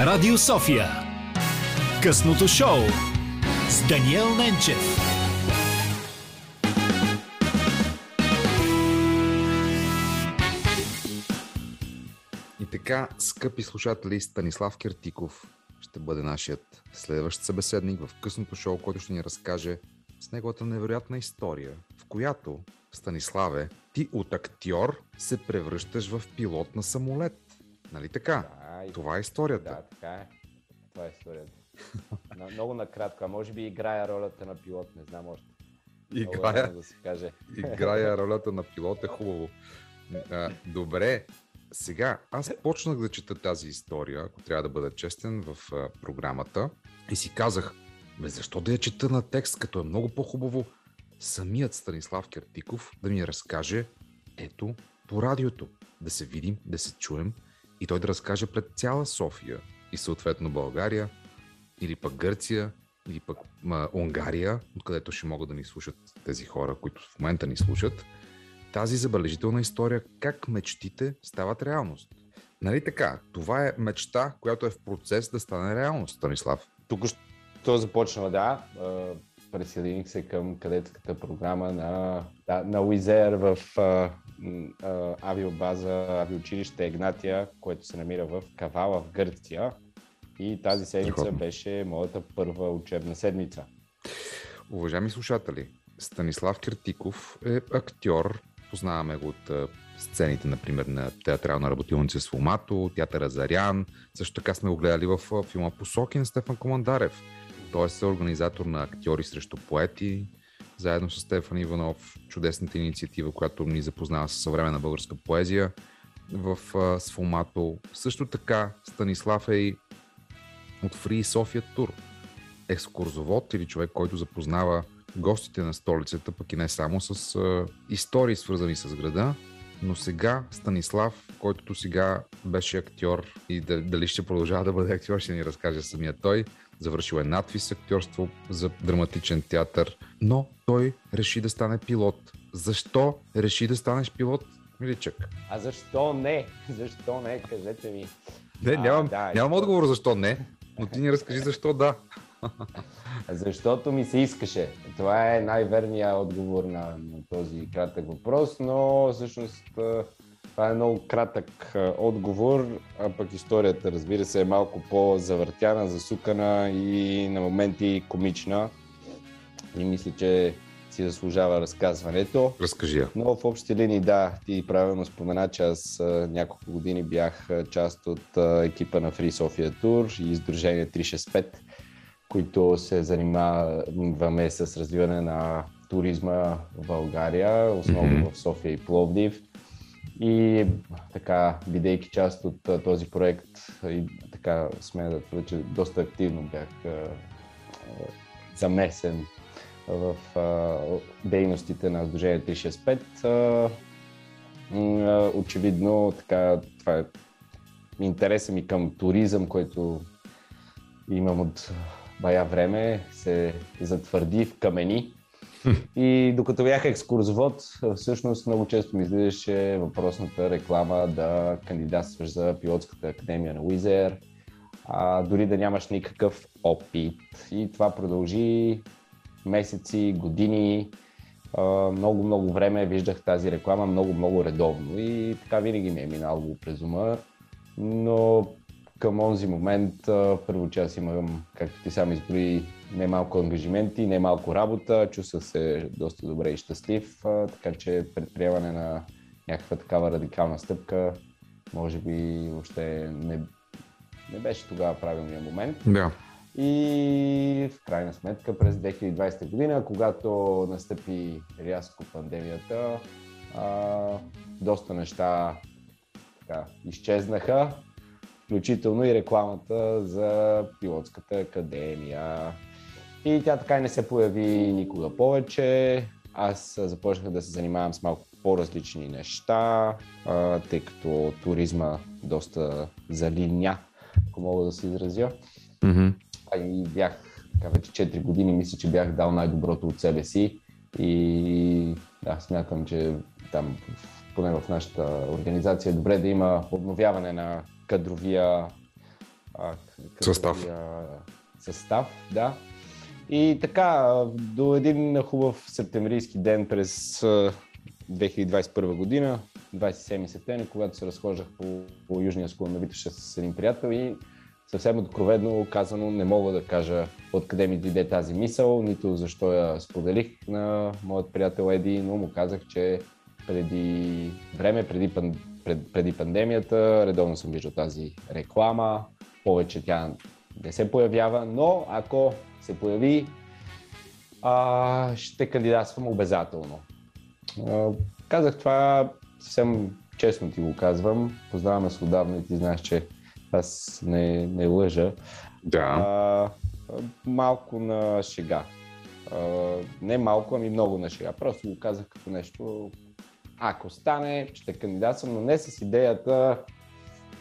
Радио София. Късното шоу с Даниел Ненчев. Така, скъпи слушатели, Станислав Киртиков ще бъде нашият следващ събеседник в късното шоу, който ще ни разкаже с неговата невероятна история, в която, Станиславе, ти от актьор се превръщаш в пилот на самолет. Нали така? Да. Това е историята. Да, така е. Това е историята. Много накратко, а може би играя ролята на пилот, не знам още. Играя, да се каже. играя ролята на пилот е хубаво. Добре, сега аз почнах да чета тази история, ако трябва да бъда честен, в а, програмата и си казах, бе, защо да я чета на текст, като е много по-хубаво? Самият Станислав Кертиков да ми разкаже ето по радиото, да се видим, да се чуем и той да разкаже пред цяла София и съответно България или пък Гърция или пък ма, Унгария, откъдето ще могат да ни слушат тези хора, които в момента ни слушат, тази забележителна история как мечтите стават реалност. Нали така? Това е мечта, която е в процес да стане реалност, Станислав. Тук що започна, да. а, Присъединих се към кадетската програма на, да, на Уизер в а, м, а, авиобаза, авиоучилище Игнатия, което се намира в Кавала в Гърция. И тази седмица Страхотно. беше моята първа учебна седмица. Уважаеми слушатели, Станислав Киртиков е актьор. Познаваме го от сцените, например, на театрална работилница с Ломато, театъра Зарян. Също така сме го гледали в филма Посоки на Стефан Командарев. Той е организатор на актьори срещу поети, заедно с Стефан Иванов, чудесната инициатива, която ни запознава с съвременна българска поезия в Сфомато. Също така Станислав е и от Free София Тур. Екскурзовод или човек, който запознава гостите на столицата, пък и не само с а, истории свързани с града. Но сега Станислав, който сега беше актьор и да- дали ще продължава да бъде актьор, ще ни разкаже самия той. Завършил е надвис актьорство за драматичен театър, но той реши да стане пилот. Защо реши да станеш пилот, Миличък? А защо не? Защо не? Кажете ми. Не, А, нямам, да, нямам отговор защо не, но ти ни разкажи защо да. Защото ми се искаше. Това е най-верният отговор на, на този кратък въпрос, но всъщност това е много кратък отговор, а пък историята, разбира се, е малко по-завъртяна, засукана и на моменти комична. И мисля, че си заслужава разказването. Разкажи я. Но в общи линии, да, ти правилно спомена, че аз няколко години бях част от екипа на Free Sofia Tour и Издружение 365, които се занимаваме с развиване на туризма в България, основно Мгм. в София и Пловдив. И така, бидейки част от а, този проект, и така сме да твърдя, че доста активно бях а, замесен в а, дейностите на Сдружение 365. А, м, а, очевидно, така, това е интереса ми към туризъм, който имам от бая време, се затвърди в камени. И докато бях екскурзовод, всъщност много често ми излизаше въпросната реклама да кандидатстваш за пилотската академия на Уизер, а, дори да нямаш никакъв опит. И това продължи месеци, години, а, много, много време виждах тази реклама много, много редовно и така винаги ми е минало през ума, но към онзи момент, първо, че аз имам, както ти сам изброи, немалко ангажименти, немалко работа, чувствах се доста добре и щастлив, така че предприемане на някаква такава радикална стъпка, може би въобще не, не беше тогава правилният момент. Да. И в крайна сметка през 2020 година, когато настъпи рязко пандемията, а, доста неща така, изчезнаха, включително и рекламата за пилотската академия. И тя така и не се появи никога повече. Аз започнах да се занимавам с малко по-различни неща, тъй като туризма доста залиня, ако мога да се изразя. А и бях така вече 4 години, мисля, че бях дал най-доброто от себе си и да, смятам, че там, поне в нашата организация, е добре да има обновяване на кадровия а, състав. А, състав, да. И така, до един хубав септемврийски ден през 2021 година, 27 септември, когато се разхождах по, по Южния склон на Витоша с един приятел и съвсем откровено казано не мога да кажа откъде ми дойде тази мисъл, нито защо я споделих на моят приятел Еди, но му казах, че преди време, преди, пан, пред, преди пандемията, редовно съм виждал тази реклама, повече тя не се появява, но ако се появи, а, ще кандидатствам обязателно. А, казах това съвсем честно ти го казвам. Познаваме се отдавна и ти знаеш, че аз не, не лъжа. Да. А, малко на шега. А, не малко, ами много на шега. Просто го казах като нещо. Ако стане, ще кандидатствам, но не с идеята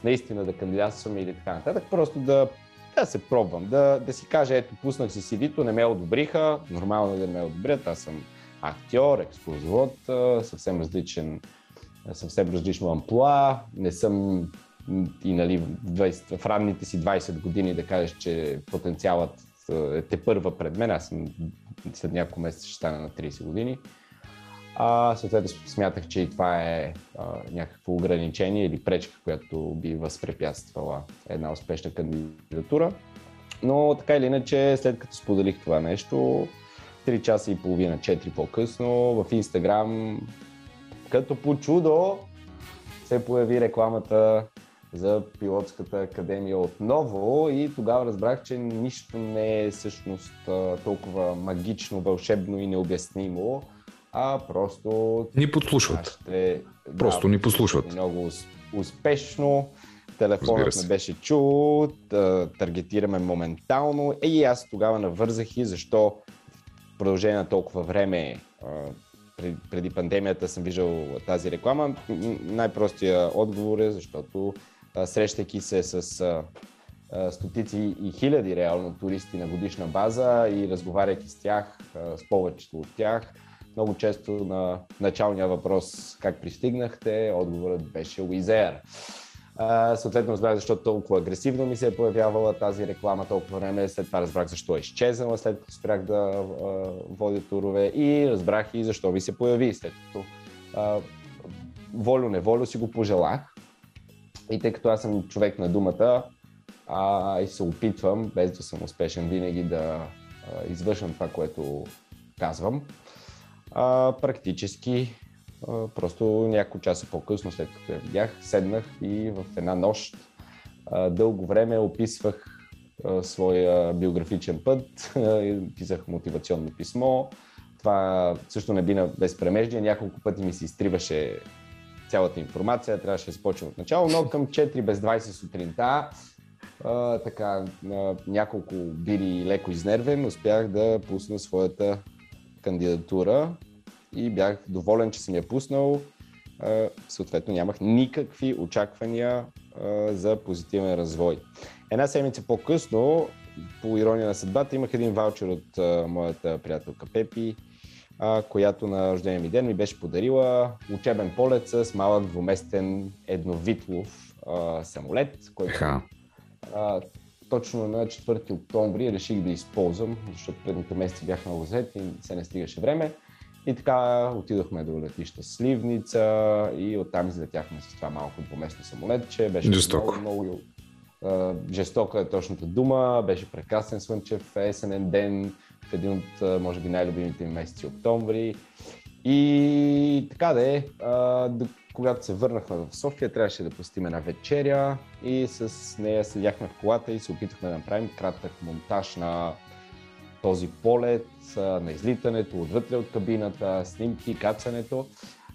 наистина да кандидатствам или така нататък. Просто да, да се пробвам, да, да си кажа, ето, пуснах си cd не ме одобриха, нормално е да не ме одобрят, аз съм актьор, екскурзовод, съвсем различен, съвсем различно амплуа, не съм и нали, 20, в ранните си 20 години да кажеш, че потенциалът е те първа пред мен, аз съм след няколко месеца ще стана на 30 години. А, съответно смятах, че и това е а, някакво ограничение или пречка, която би възпрепятствала една успешна кандидатура. Но така или иначе, след като споделих това нещо, 3 часа и половина, 4 по-късно в Инстаграм, като по чудо, се появи рекламата за пилотската академия отново и тогава разбрах, че нищо не е всъщност толкова магично, вълшебно и необяснимо, а просто... Ни подслушват. Ще, просто да, ни послушват. Много успешно. Телефонът ме беше чул, таргетираме моментално. Е, и аз тогава навързах и защо в продължение на толкова време преди пандемията съм виждал тази реклама. Най-простия отговор е, защото срещайки се с стотици и хиляди реално туристи на годишна база и разговаряйки с тях, с повечето от тях, много често на началния въпрос как пристигнахте, отговорът беше Уизер. съответно разбрах защо толкова агресивно ми се е появявала тази реклама толкова време, след това разбрах защо е изчезнала, след като спрях да водя турове и разбрах и защо ми се появи, след като волю-неволю си го пожелах. И тъй като аз съм човек на думата а, и се опитвам, без да съм успешен, винаги да а, извършвам това, което казвам, а, практически а, просто няколко часа по-късно, след като я видях, седнах и в една нощ а, дълго време описвах а, своя биографичен път, писах мотивационно писмо. Това също не бина без премеждие. Няколко пъти ми се изтриваше цялата информация, трябваше да започва от начало, но към 4 без 20 сутринта, а, така, на няколко бири леко изнервен, успях да пусна своята кандидатура и бях доволен, че съм я пуснал. А, съответно нямах никакви очаквания за позитивен развой. Една седмица по-късно, по ирония на съдбата, имах един ваучер от моята приятелка Пепи, която на рождения ми ден ми беше подарила учебен полет с малък двуместен едновитлов самолет, който точно на 4 октомври реших да използвам, защото предните месеци бях на лазет и се не стигаше време. И така отидохме до летища Сливница и оттам излетяхме с това малко двуместно самолетче. Беше Жестоко. много, много uh, жестока е точната дума, беше прекрасен слънчев есенен ден, в един от, може би, най-любимите ми месеци октомври. И така да е, когато се върнахме в София, трябваше да посетим една вечеря и с нея седяхме в колата и се опитахме да направим кратък монтаж на този полет, на излитането, отвътре от кабината, снимки, кацането.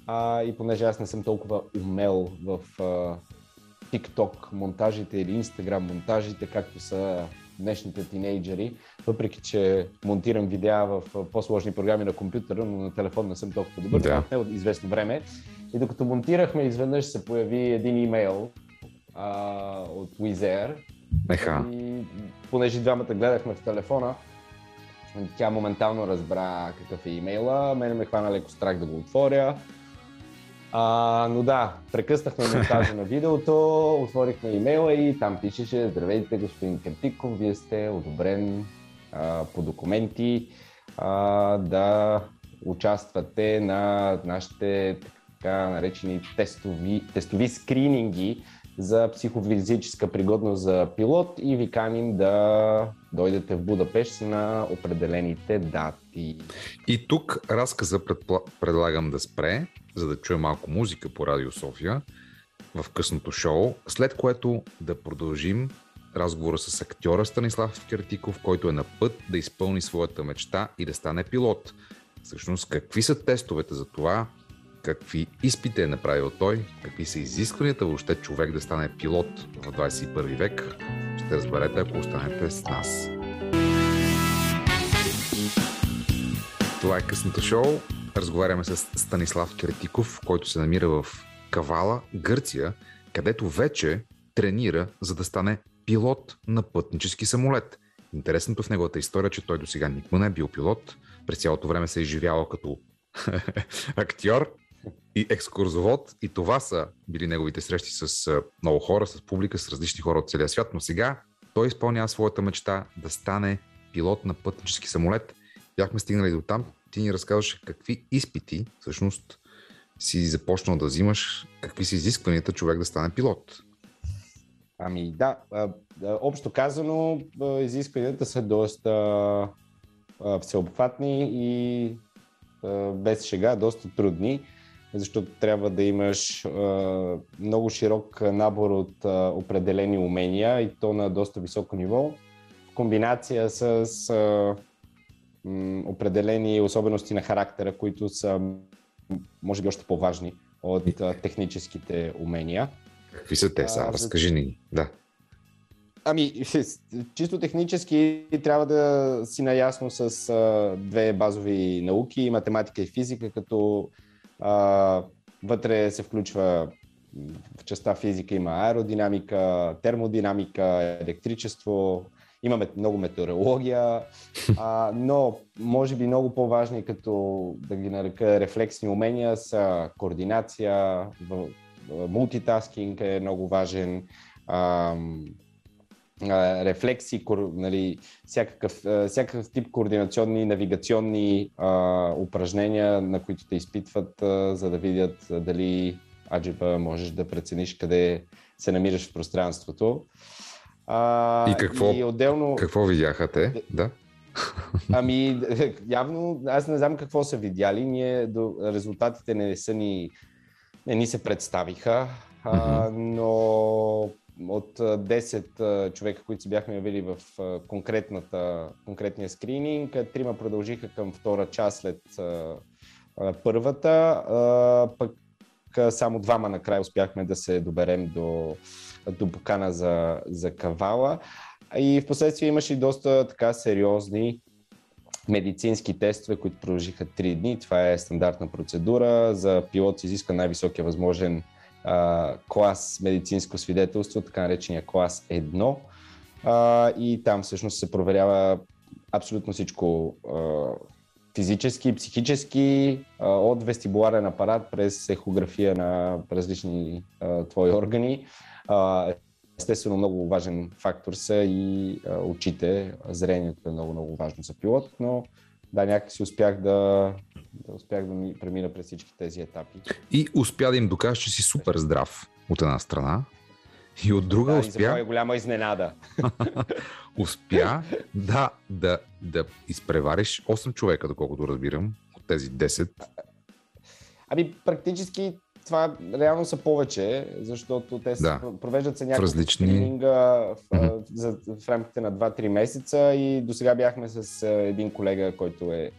А, и понеже аз не съм толкова умел в а, TikTok монтажите или Instagram монтажите, както са днешните тинейджери, въпреки че монтирам видеа в по-сложни програми на компютъра, но на телефон не съм толкова добър, да. от известно време. И докато монтирахме, изведнъж се появи един имейл а, от Wizz Еха. И понеже двамата гледахме в телефона, тя моментално разбра какъв е имейла, мене ме хвана леко страх да го отворя. А, но да, прекъснахме монтажа на видеото, отворихме имейла и там пишеше Здравейте, господин Картиков, вие сте одобрен а, по документи а, да участвате на нашите така наречени тестови, тестови скрининги за психофизическа пригодност за пилот и ви каним да дойдете в Будапешт на определените дати. И тук разказа предпла... предлагам да спре, за да чуем малко музика по Радио София в късното шоу, след което да продължим разговора с актьора Станислав Кертиков, който е на път да изпълни своята мечта и да стане пилот. Всъщност, какви са тестовете за това, какви изпити е направил той, какви са изискванията въобще човек да стане пилот в 21 век, ще разберете, ако останете с нас. Това е късното шоу. Разговаряме с Станислав Кретиков, който се намира в Кавала, Гърция, където вече тренира, за да стане пилот на пътнически самолет. Интересното в неговата история, че той до сега никога не е бил пилот. През цялото време се е изживявал като актьор и екскурзовод. И това са били неговите срещи с много хора, с публика, с различни хора от целия свят. Но сега той изпълнява своята мечта да стане пилот на пътнически самолет. Бяхме стигнали до там. Ти ни разказваш какви изпити всъщност си започнал да взимаш, какви са изискванията човек да стане пилот. Ами да, общо казано, изискванията са доста всеобхватни и без шега доста трудни, защото трябва да имаш много широк набор от определени умения и то на доста високо ниво, в комбинация с определени особености на характера, които са може би още по-важни от техническите умения. Какви са те са? Разкажи ни. Да. Ами, чисто технически трябва да си наясно с а, две базови науки, математика и физика, като а, вътре се включва в частта физика има аеродинамика, термодинамика, електричество, имаме много метеорология, а, но може би много по-важни, като да ги нарека рефлексни умения, са координация, мултитаскинг е много важен, а, рефлекси, нали, всякакъв, всякакъв тип координационни, навигационни а, упражнения, на които те изпитват, а, за да видят а, дали аджиба можеш да прецениш къде се намираш в пространството. А, и какво, и отделно... какво видяха те? Да. Ами, явно, аз не знам какво са видяли. Ние до, резултатите не са ни, не ни се представиха, а, но от 10 човека, които си бяхме явили в конкретния скрининг, трима продължиха към втора част след първата, пък само двама накрая успяхме да се доберем до, до покана за, за кавала. И в последствие имаше и доста така сериозни медицински тестове, които продължиха 3 дни. Това е стандартна процедура. За пилот се изисква най-високия възможен а, клас медицинско свидетелство, така наречения клас 1. А, и там всъщност се проверява абсолютно всичко а, физически, психически, а, от вестибуларен апарат през ехография на различни а, твои органи. А, естествено, много важен фактор са и а, очите. Зрението е много, много важно за пилот, но да, някакси успях да, да успях да ми премина през всички тези етапи. И успя да им докажа, че си супер здрав от една страна. И от друга да, успя... И за голяма изненада. успя да, да, да изпревариш 8 човека, доколкото разбирам, от тези 10. Ами, практически това реално са повече, защото те да. провеждат се някакви различни... тренинга в, mm-hmm. за, в рамките на 2-3 месеца и до сега бяхме с един колега, който е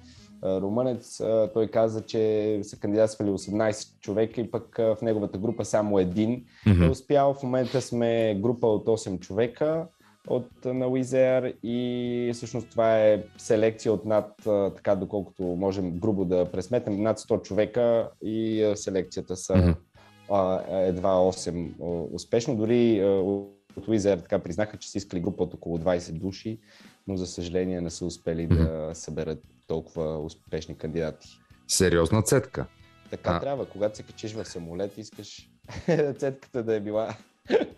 румънец. Той каза, че са кандидатствали 18 човека и пък в неговата група само един mm-hmm. е успял. В момента сме група от 8 човека от на Уизер и всъщност това е селекция от над, така доколкото можем грубо да пресметнем, над 100 човека и селекцията са mm-hmm. едва 8 успешно. Дори от Уизер така признаха, че са искали група от около 20 души, но за съжаление не са успели mm-hmm. да съберат толкова успешни кандидати. Сериозна цетка. Така А. трябва. Когато се качиш в самолет, искаш цетката да е била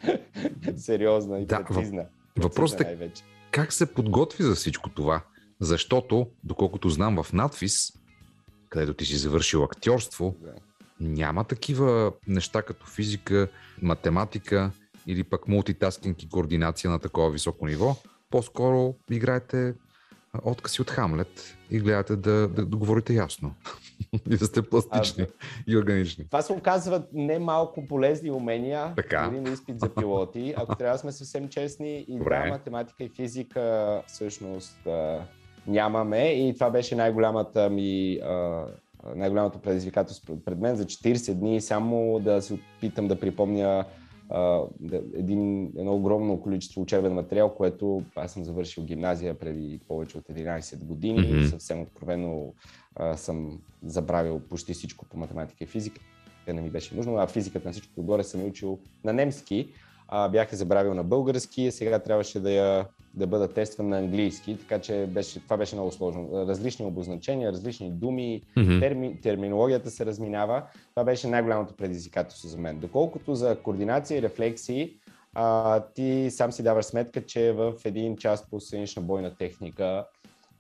сериозна и Да, прецизна. Въпросът е-. Как се подготви за всичко това? Защото, доколкото знам в надфис, където ти си завършил актьорство, Да. няма такива неща като физика, математика или пък мултитаскинг и координация на такова високо ниво. По-скоро играете откази от Хамлет и гледате да, да, да говорите ясно. да сте пластични и органични. Това се оказват не малко полезни умения, Така. на изпит за пилоти, ако трябва да сме съвсем честни. И Добре. да, математика и физика всъщност а, нямаме и това беше най-голямата ми а, най-голямото предизвикателство пред мен за 40 дни, само да се опитам да припомня а, един, едно огромно количество учебен материал, което аз съм завършил гимназия преди повече от 11 години. Мгм. Съвсем откровено а, съм забравил почти всичко по математика и физика. Те не ми беше нужно, а физиката на всичко отгоре съм учил на немски. А, бях забравил на български, сега трябваше да, я, да бъда тестван на английски, така че беше, това беше много сложно. Различни обозначения, различни думи, Мгм. терми, терминологията се разминава. Това беше най-голямото предизвикателство за мен. Доколкото за координация и рефлексии, а, ти сам си даваш сметка, че в един час по сценична бойна техника,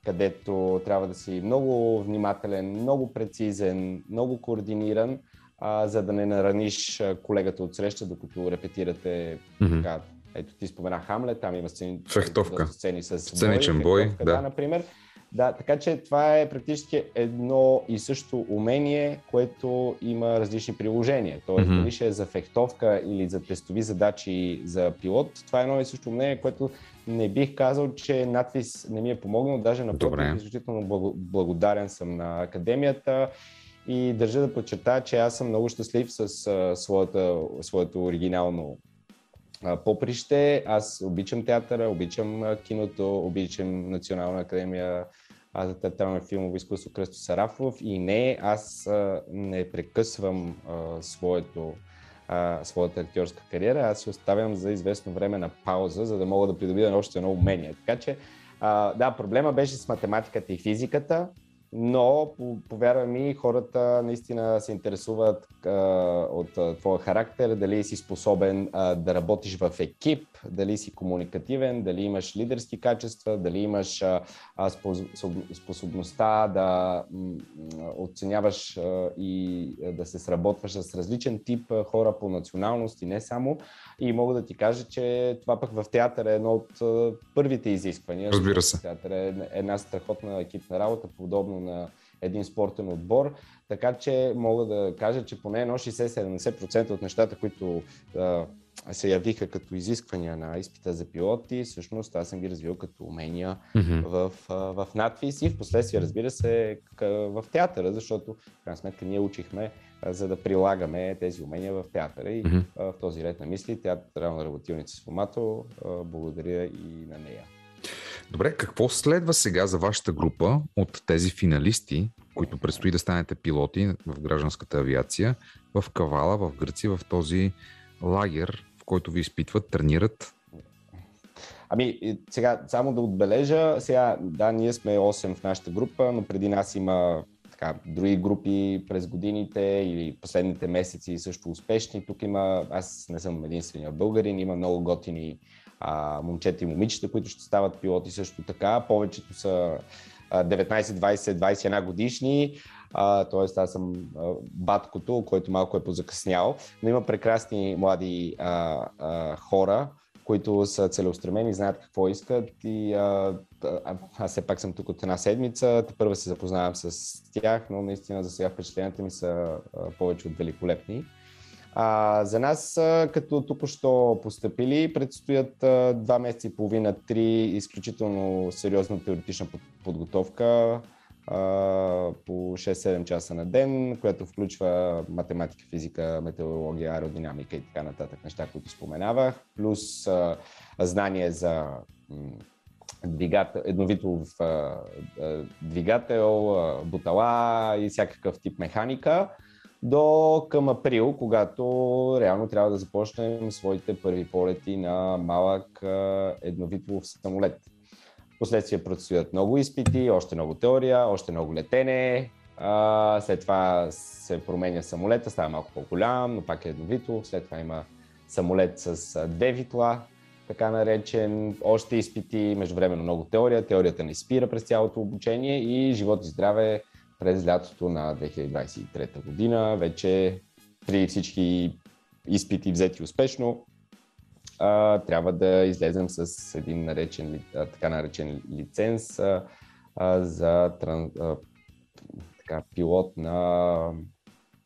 където трябва да си много внимателен, много прецизен, много координиран, а, за да не нараниш колегата от среща, докато репетирате Мгм. така. Ето ти спомена Хамлет, там има сцени, Фехтовка. сцени с Сценичен бой, да. да, например. Да, така че това е практически едно и също умение, което има различни приложения. Тоест, Мгм. дали ще е за фехтовка или за тестови задачи за пилот, това е едно и също умение, което не бих казал, че надвис не ми е помогнал. Даже напротив, изключително благо- благодарен съм на академията и държа да подчертая, че аз съм много щастлив с а, своята, своето оригинално поприще. Аз обичам театъра, обичам киното, обичам Национална академия за театрално филмово изкуство Кръсто Сарафов и не, аз не прекъсвам своето, своята актьорска кариера, аз се оставям за известно време на пауза, за да мога да придобия още едно умение. Така че, да, проблема беше с математиката и физиката, но по- повярвай ми, хората наистина се интересуват а, от а, твоя характер, дали си способен а, да работиш в екип, дали си комуникативен, дали имаш лидерски качества, дали имаш а, а, спос- соб- способността да м, оценяваш а, и да се сработваш с различен тип а, хора по националност и не само. И мога да ти кажа, че това пък в театъра е едно от а, първите изисквания. Разбира се. Театър е една страхотна екипна работа, подобно на един спортен отбор. Така че мога да кажа, че поне едно 60-70% от нещата, които а, се явиха като изисквания на изпита за пилоти, всъщност аз съм ги развил като умения Мгм. в, а, в надпис и в последствие, разбира се, в театъра, защото в крайна сметка ние учихме а, за да прилагаме тези умения в театъра и а, в този ред на мисли театрална работилница с Фомато, благодаря и на нея. Добре, какво следва сега за вашата група от тези финалисти, които предстои да станете пилоти в гражданската авиация в Кавала, в Гърция, в този лагер, в който ви изпитват, тренират? Ами, сега само да отбележа, сега, да, ние сме 8 в нашата група, но преди нас има така, други групи през годините или последните месеци също успешни. Тук има, аз не съм единствения българин, има много готини а, момчета и момичета, които ще стават пилоти също така. Повечето са а, 19, 20, 21 годишни, т.е. аз съм баткото, който малко е позакъснял, но има прекрасни млади а, а, хора, които са целеустремени, знаят какво искат и а, аз все пак съм тук от една седмица, те се запознавам с тях, но наистина за сега впечатленията ми са повече от великолепни. А, за нас, като току-що поступили, предстоят а, два месеца и половина, три изключително сериозна теоретична под- подготовка по 6-7 часа на ден, която включва математика, физика, метеорология, аеродинамика и така нататък. Неща, които споменавах, плюс а, знание за двигател, едновитов двигател, бутала и всякакъв тип механика до към април, когато реално трябва да започнем своите първи полети на малък едновитлов самолет. Последствие предстоят много изпити, още много теория, още много летене А, след това се променя самолета, става малко по-голям, но пак е едновито. След това има самолет с две витла, така наречен, още изпити, междувременно много теория. Теорията не спира през цялото обучение и живот и здраве през лятото на 2023 година. Вече при всички изпити взети успешно, а, трябва да излезем с един наречен, така наречен лиценз а, а, за тран, а, така, пилот на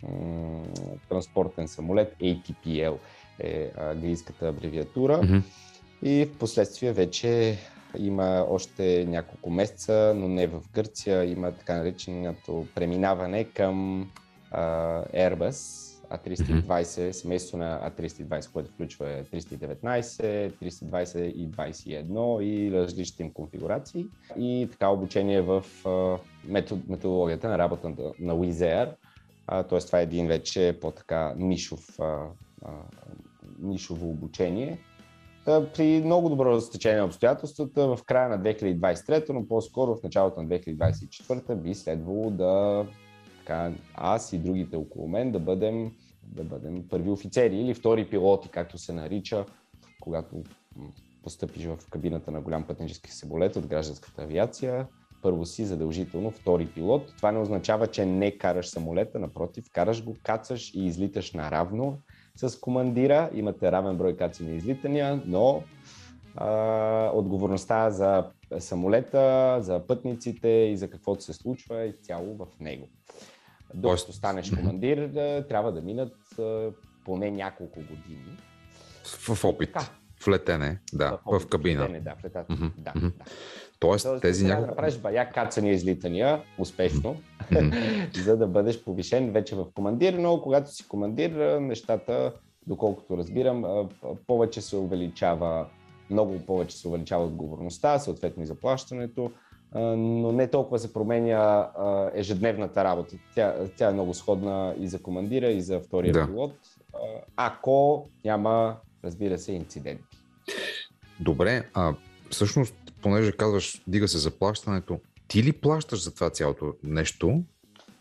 м- транспортен самолет ATPL е английската абревиатура. Mm-hmm. И в последствие вече има още няколко месеца, но не в Гърция, има така нареченото преминаване към а, Airbus A320, семейство на A320, което включва 319, 320 и 21 и различните им конфигурации. И така обучение в а, метод, методологията на работа на Wizz Air, т.е. това е един вече по-така нишов, а, а, нишово обучение при много добро стечение на обстоятелствата в края на 2023, но по-скоро в началото на 2024 би следвало да така, аз и другите около мен да бъдем, да бъдем първи офицери или втори пилоти, както се нарича, когато постъпиш в кабината на голям пътнически самолет от гражданската авиация. Първо си задължително втори пилот. Това не означава, че не караш самолета, напротив, караш го, кацаш и излиташ наравно с командира, имате равен брой каци на излитания, но а, отговорността за самолета, за пътниците и за каквото се случва е цяло в него. Докато станеш командир, трябва да минат а, поне няколко години. В опит. Така. В летене, да, в, в кабина. В летене, да, в летата. Mm-hmm. Да, да. Тоест, Тоест тези няколко... да направиш бая кацания излитания успешно, mm-hmm. за да бъдеш повишен вече в командир, но когато си командир, нещата, доколкото разбирам, повече се увеличава, много повече се увеличава отговорността, съответно и заплащането, но не толкова се променя ежедневната работа. Тя, тя е много сходна и за командира, и за втория да. пилот, ако няма, разбира се, инциденти. Добре, а всъщност понеже казваш, дига се заплащането, ти ли плащаш за това цялото нещо,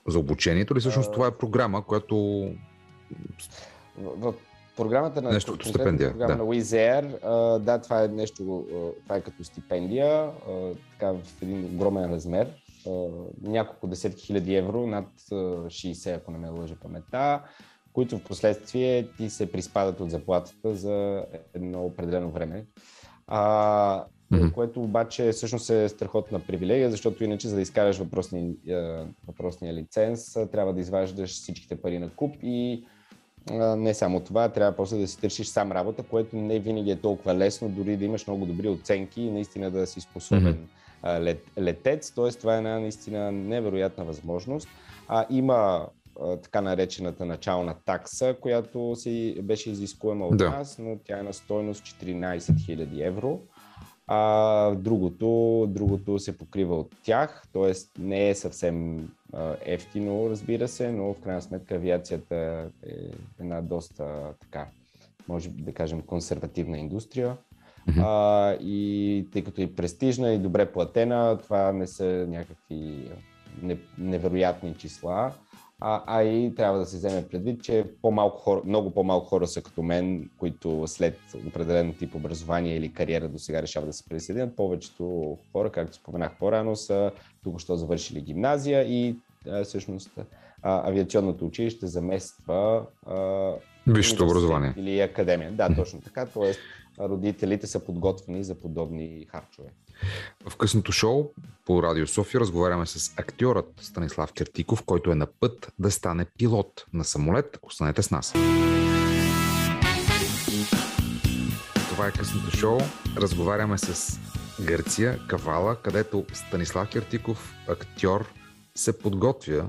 за обучението или всъщност това е програма, която... В, в програмата на, нещо като стипендия, програма да. на Wizz Air, да, това е нещо, това е като стипендия, така в един огромен размер, няколко десетки хиляди евро, над 60, ако не ме лъжа паметта, които в последствие ти се приспадат от заплатата за едно определено време. А, mm-hmm. което обаче всъщност е страхотна привилегия, защото иначе за да изкараш въпросния, въпросния лиценз, трябва да изваждаш всичките пари на куп и не само това, трябва после да си търсиш сам работа, което не винаги е толкова лесно, дори да имаш много добри оценки и наистина да си способен mm-hmm. лет, летец. Тоест, това е една наистина невероятна възможност. А, има така наречената начална такса, която си беше изискуема от да. нас, но тя е на стойност 14 000 евро а другото, другото се покрива от тях, т.е. не е съвсем ефтино, разбира се, но в крайна сметка авиацията е една доста така, може да кажем, консервативна индустрия. Mm-hmm. А, и тъй като е престижна и добре платена, това не са някакви невероятни числа. А, а и трябва да се вземе предвид, че по-малко хора, много по-малко хора са като мен, които след определен тип образование или кариера до сега решават да се присъединят. Повечето хора, както споменах по-рано, са тук що завършили гимназия и а, всъщност а, авиационното училище замества Висшето образование. Или академия. Да, точно така. Тоест, родителите са подготвени за подобни харчове. В късното шоу по Радио София разговаряме с актьорът Станислав Кертиков, който е на път да стане пилот на самолет. Останете с нас. Това е късното шоу. Разговаряме с Гърция, Кавала, където Станислав Кертиков, актьор, се подготвя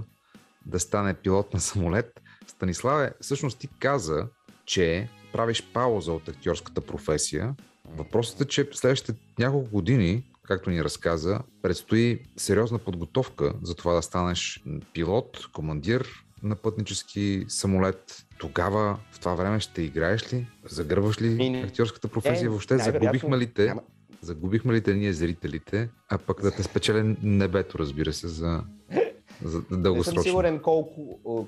да стане пилот на самолет. Станиславе, всъщност ти каза, че правиш пауза от актьорската професия. Въпросът е, че следващите няколко години, както ни разказа, предстои сериозна подготовка за това да станеш пилот, командир на пътнически самолет. Тогава, в това време ще играеш ли? Загърваш ли актьорската професия? Е, Въобще загубихме ли те? Няма... Загубихме ли те ние зрителите, а пък да те спечелен небето, разбира се, за за Не съм дългосрочно. сигурен колко,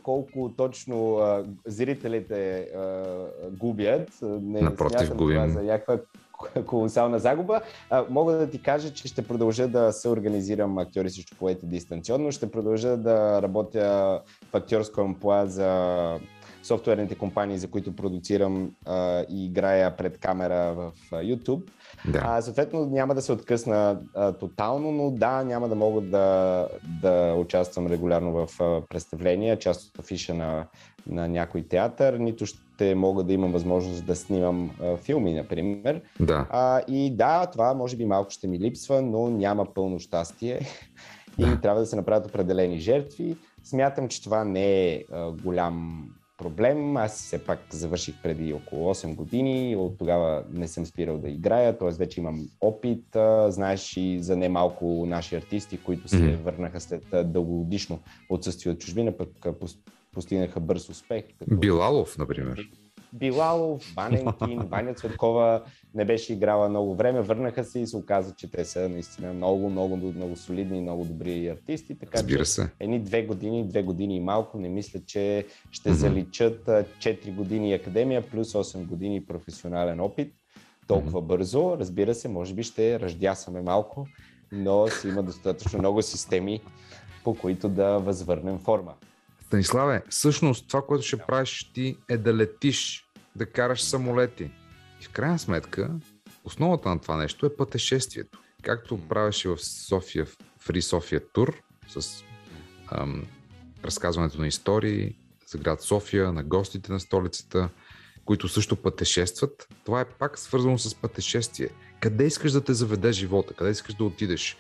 колко точно а, зрителите а, губят. Не Напротив, губим. това за някаква колосална загуба. А, мога да ти кажа, че ще продължа да се организирам актьори срещу поети дистанционно. Ще продължа да работя в актьорско амплуа за софтуерните компании, за които продуцирам а, и играя пред камера в YouTube. Да. А, съответно няма да се откъсна а, тотално, но да, няма да мога да, да участвам регулярно в а, представления, част от афиша на, на някой театър, нито ще мога да имам възможност да снимам а, филми, например. да. А, и да, това може би малко ще ми липсва, но няма пълно щастие и трябва да се направят определени жертви. Смятам, че това не е а, голям проблем. Аз все пак завърших преди около 8 години, от тогава не съм спирал да играя, т.е. вече имам опит. Знаеш и за немалко наши артисти, които се Мгм. върнаха след дългогодишно отсъствие от чужбина, пък постигнаха бърз успех. Като... Билалов, например. Билалов, Ваненкин, Ваня Цветкова не беше играла много време, върнаха се и се оказа, че те са наистина много, много, много солидни и много добри артисти. Така Разбира се. едни две години, две години и малко, не мисля, че ще Мгм. заличат а, 4 години академия плюс 8 години професионален опит толкова бързо. Разбира се, може би ще ръждясаме малко, но си има достатъчно много системи, по които да възвърнем форма. Станиславе, всъщност това, което ще правиш ти е да летиш, да караш самолети. И в крайна сметка, основата на това нещо е пътешествието. Както правеше в София, Free София Тур, с ам, разказването на истории за град София, на гостите на столицата, които също пътешестват. Това е пак свързано с пътешествие. Къде искаш да те заведе живота? Къде искаш да отидеш?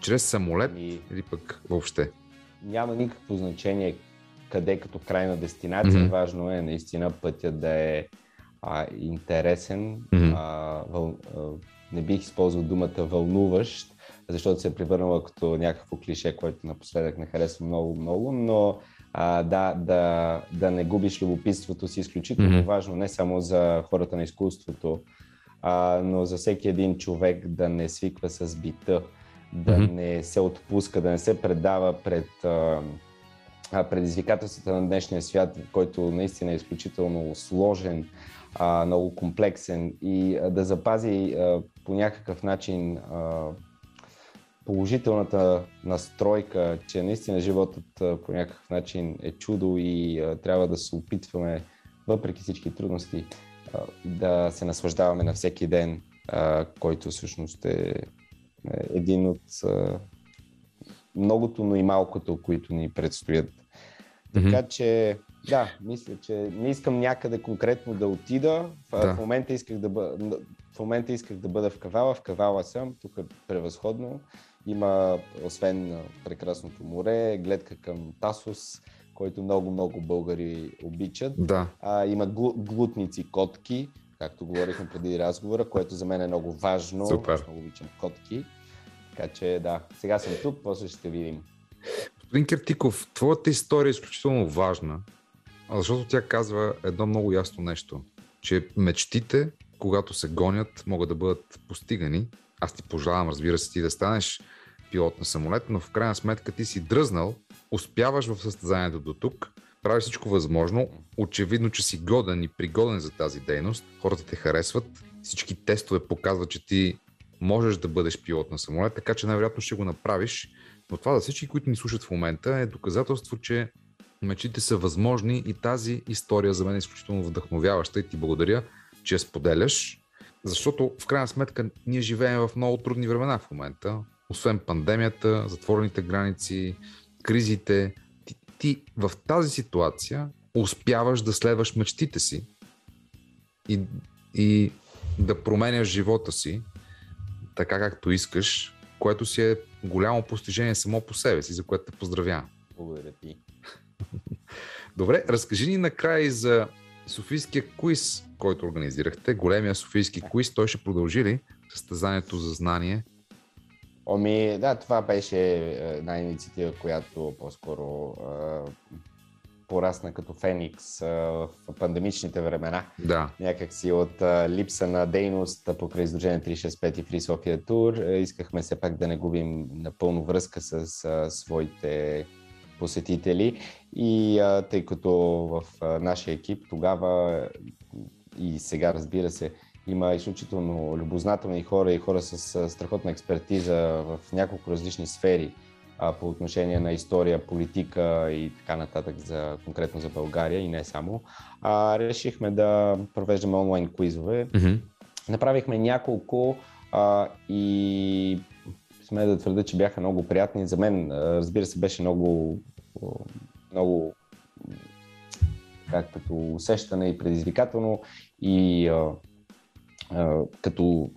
Чрез самолет Ами, или пък въобще? няма никакво значение къде като крайна дестинация. Мгм. Важно е наистина пътя да е а, интересен. Мгм. А, въл, а, не бих използвал думата вълнуващ, защото се е превърнала като някакво клише, което напоследък не харесва много-много, но а, да, да, да не губиш любопитството си изключително Мгм. важно, не само за хората на изкуството, а, но за всеки един човек да не свиква с бита, да Мгм. не се отпуска, да не се предава пред а, предизвикателствата на днешния свят, който наистина е изключително сложен, много комплексен и да запази по някакъв начин положителната настройка, че наистина животът по някакъв начин е чудо и трябва да се опитваме, въпреки всички трудности, да се наслаждаваме на всеки ден, който всъщност е, е един от многото, но и малкото, които ни предстоят. Така че, да, мисля, че не искам някъде конкретно да отида. В, Да. в, момента, исках да бъда, в момента исках да бъда в Кавала. В Кавала съм, тук е превъзходно. Има, освен прекрасното море, гледка към Тасос, който много-много българи обичат. Да. А, има глу, глутници котки, както говорихме преди разговора, което за мен е много важно. Супер. Аз много обичам котки. Така че да, сега съм тук, после ще видим. Господин Киртиков, твоята история е изключително важна, защото тя казва едно много ясно нещо, че мечтите, когато се гонят, могат да бъдат постигани. Аз ти пожелавам, разбира се, ти да станеш пилот на самолет, но в крайна сметка ти си дръзнал, успяваш в състезанието до тук, правиш всичко възможно, очевидно, че си годен и пригоден за тази дейност, хората те харесват, всички тестове показват, че ти можеш да бъдеш пилот на самолет, така че най-вероятно ще го направиш. Но това за всички, които ни слушат в момента, е доказателство, че мечтите са възможни и тази история за мен е изключително вдъхновяваща и ти благодаря, че я споделяш, защото в крайна сметка ние живеем в много трудни времена в момента, освен пандемията, затворените граници, кризите. Ти, ти в тази ситуация успяваш да следваш мечтите си и, и да променяш живота си така както искаш, което си е голямо постижение само по себе си, за което те поздравявам. Благодаря ти. Добре, разкажи ни накрая и за Софийския квиз, който организирахте. Големия Софийски квиз, той ще продължи ли състезанието за знание? Оми, да, това беше една инициатива, която по-скоро е, порасна като феникс в пандемичните времена. Да. Някакси от липса на дейност покрай изложение 365 и Free Тур. Е, искахме все пак да не губим напълно връзка с своите посетители. И тъй като в нашия екип тогава и сега, разбира се, има изключително любознателни хора и хора с страхотна експертиза в няколко различни сфери а, по отношение на история, политика и така нататък, за, конкретно за България и не само. А, решихме да провеждаме онлайн квизове. Mm-hmm. Направихме няколко а, и сме да твърда, че бяха много приятни. За мен, разбира се, беше много, много как, като усещане и предизвикателно и а, а, като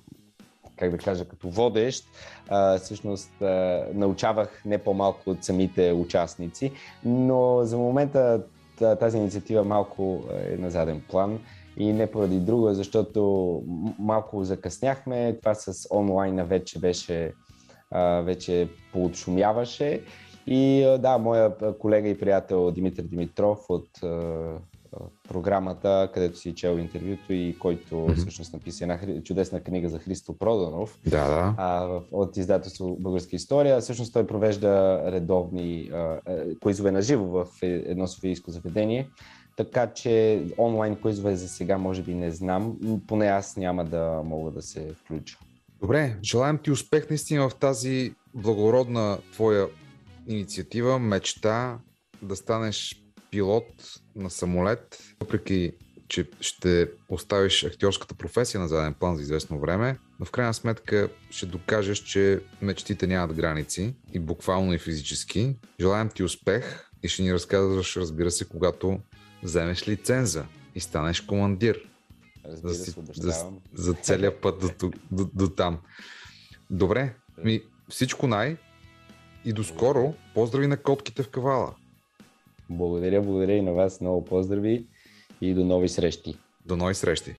как да кажа, като водещ, а, всъщност а, научавах не по-малко от самите участници, но за момента тази инициатива малко е на заден план и не поради друго, защото малко закъсняхме. Това с онлайна вече беше вече поотшумяваше. И да, моя колега и приятел Димитър Димитров от програмата, където си чел интервюто и който mm-hmm. всъщност написа една чудесна книга за Христо Проданов да, да. А, от издателство Българска история. Всъщност той провежда редовни а, куизове на живо в е, едно софийско заведение. Така че онлайн куизове за сега може би не знам, поне аз няма да мога да се включа. Добре, желаем ти успех наистина в тази благородна твоя инициатива, мечта да станеш пилот на самолет, въпреки че ще оставиш актьорската професия на заден план за известно време, но в крайна сметка ще докажеш, че мечтите нямат граници и буквално и физически. Желаем ти успех и ще ни разказваш, разбира се, когато вземеш лиценза и станеш командир. Разбира за, се, за, за целият път до, до, до там. Добре, ми, всичко най и до скоро. Поздрави на котките в кавала. Благодаря, благодаря и на вас. Много поздрави и до нови срещи. До нови срещи.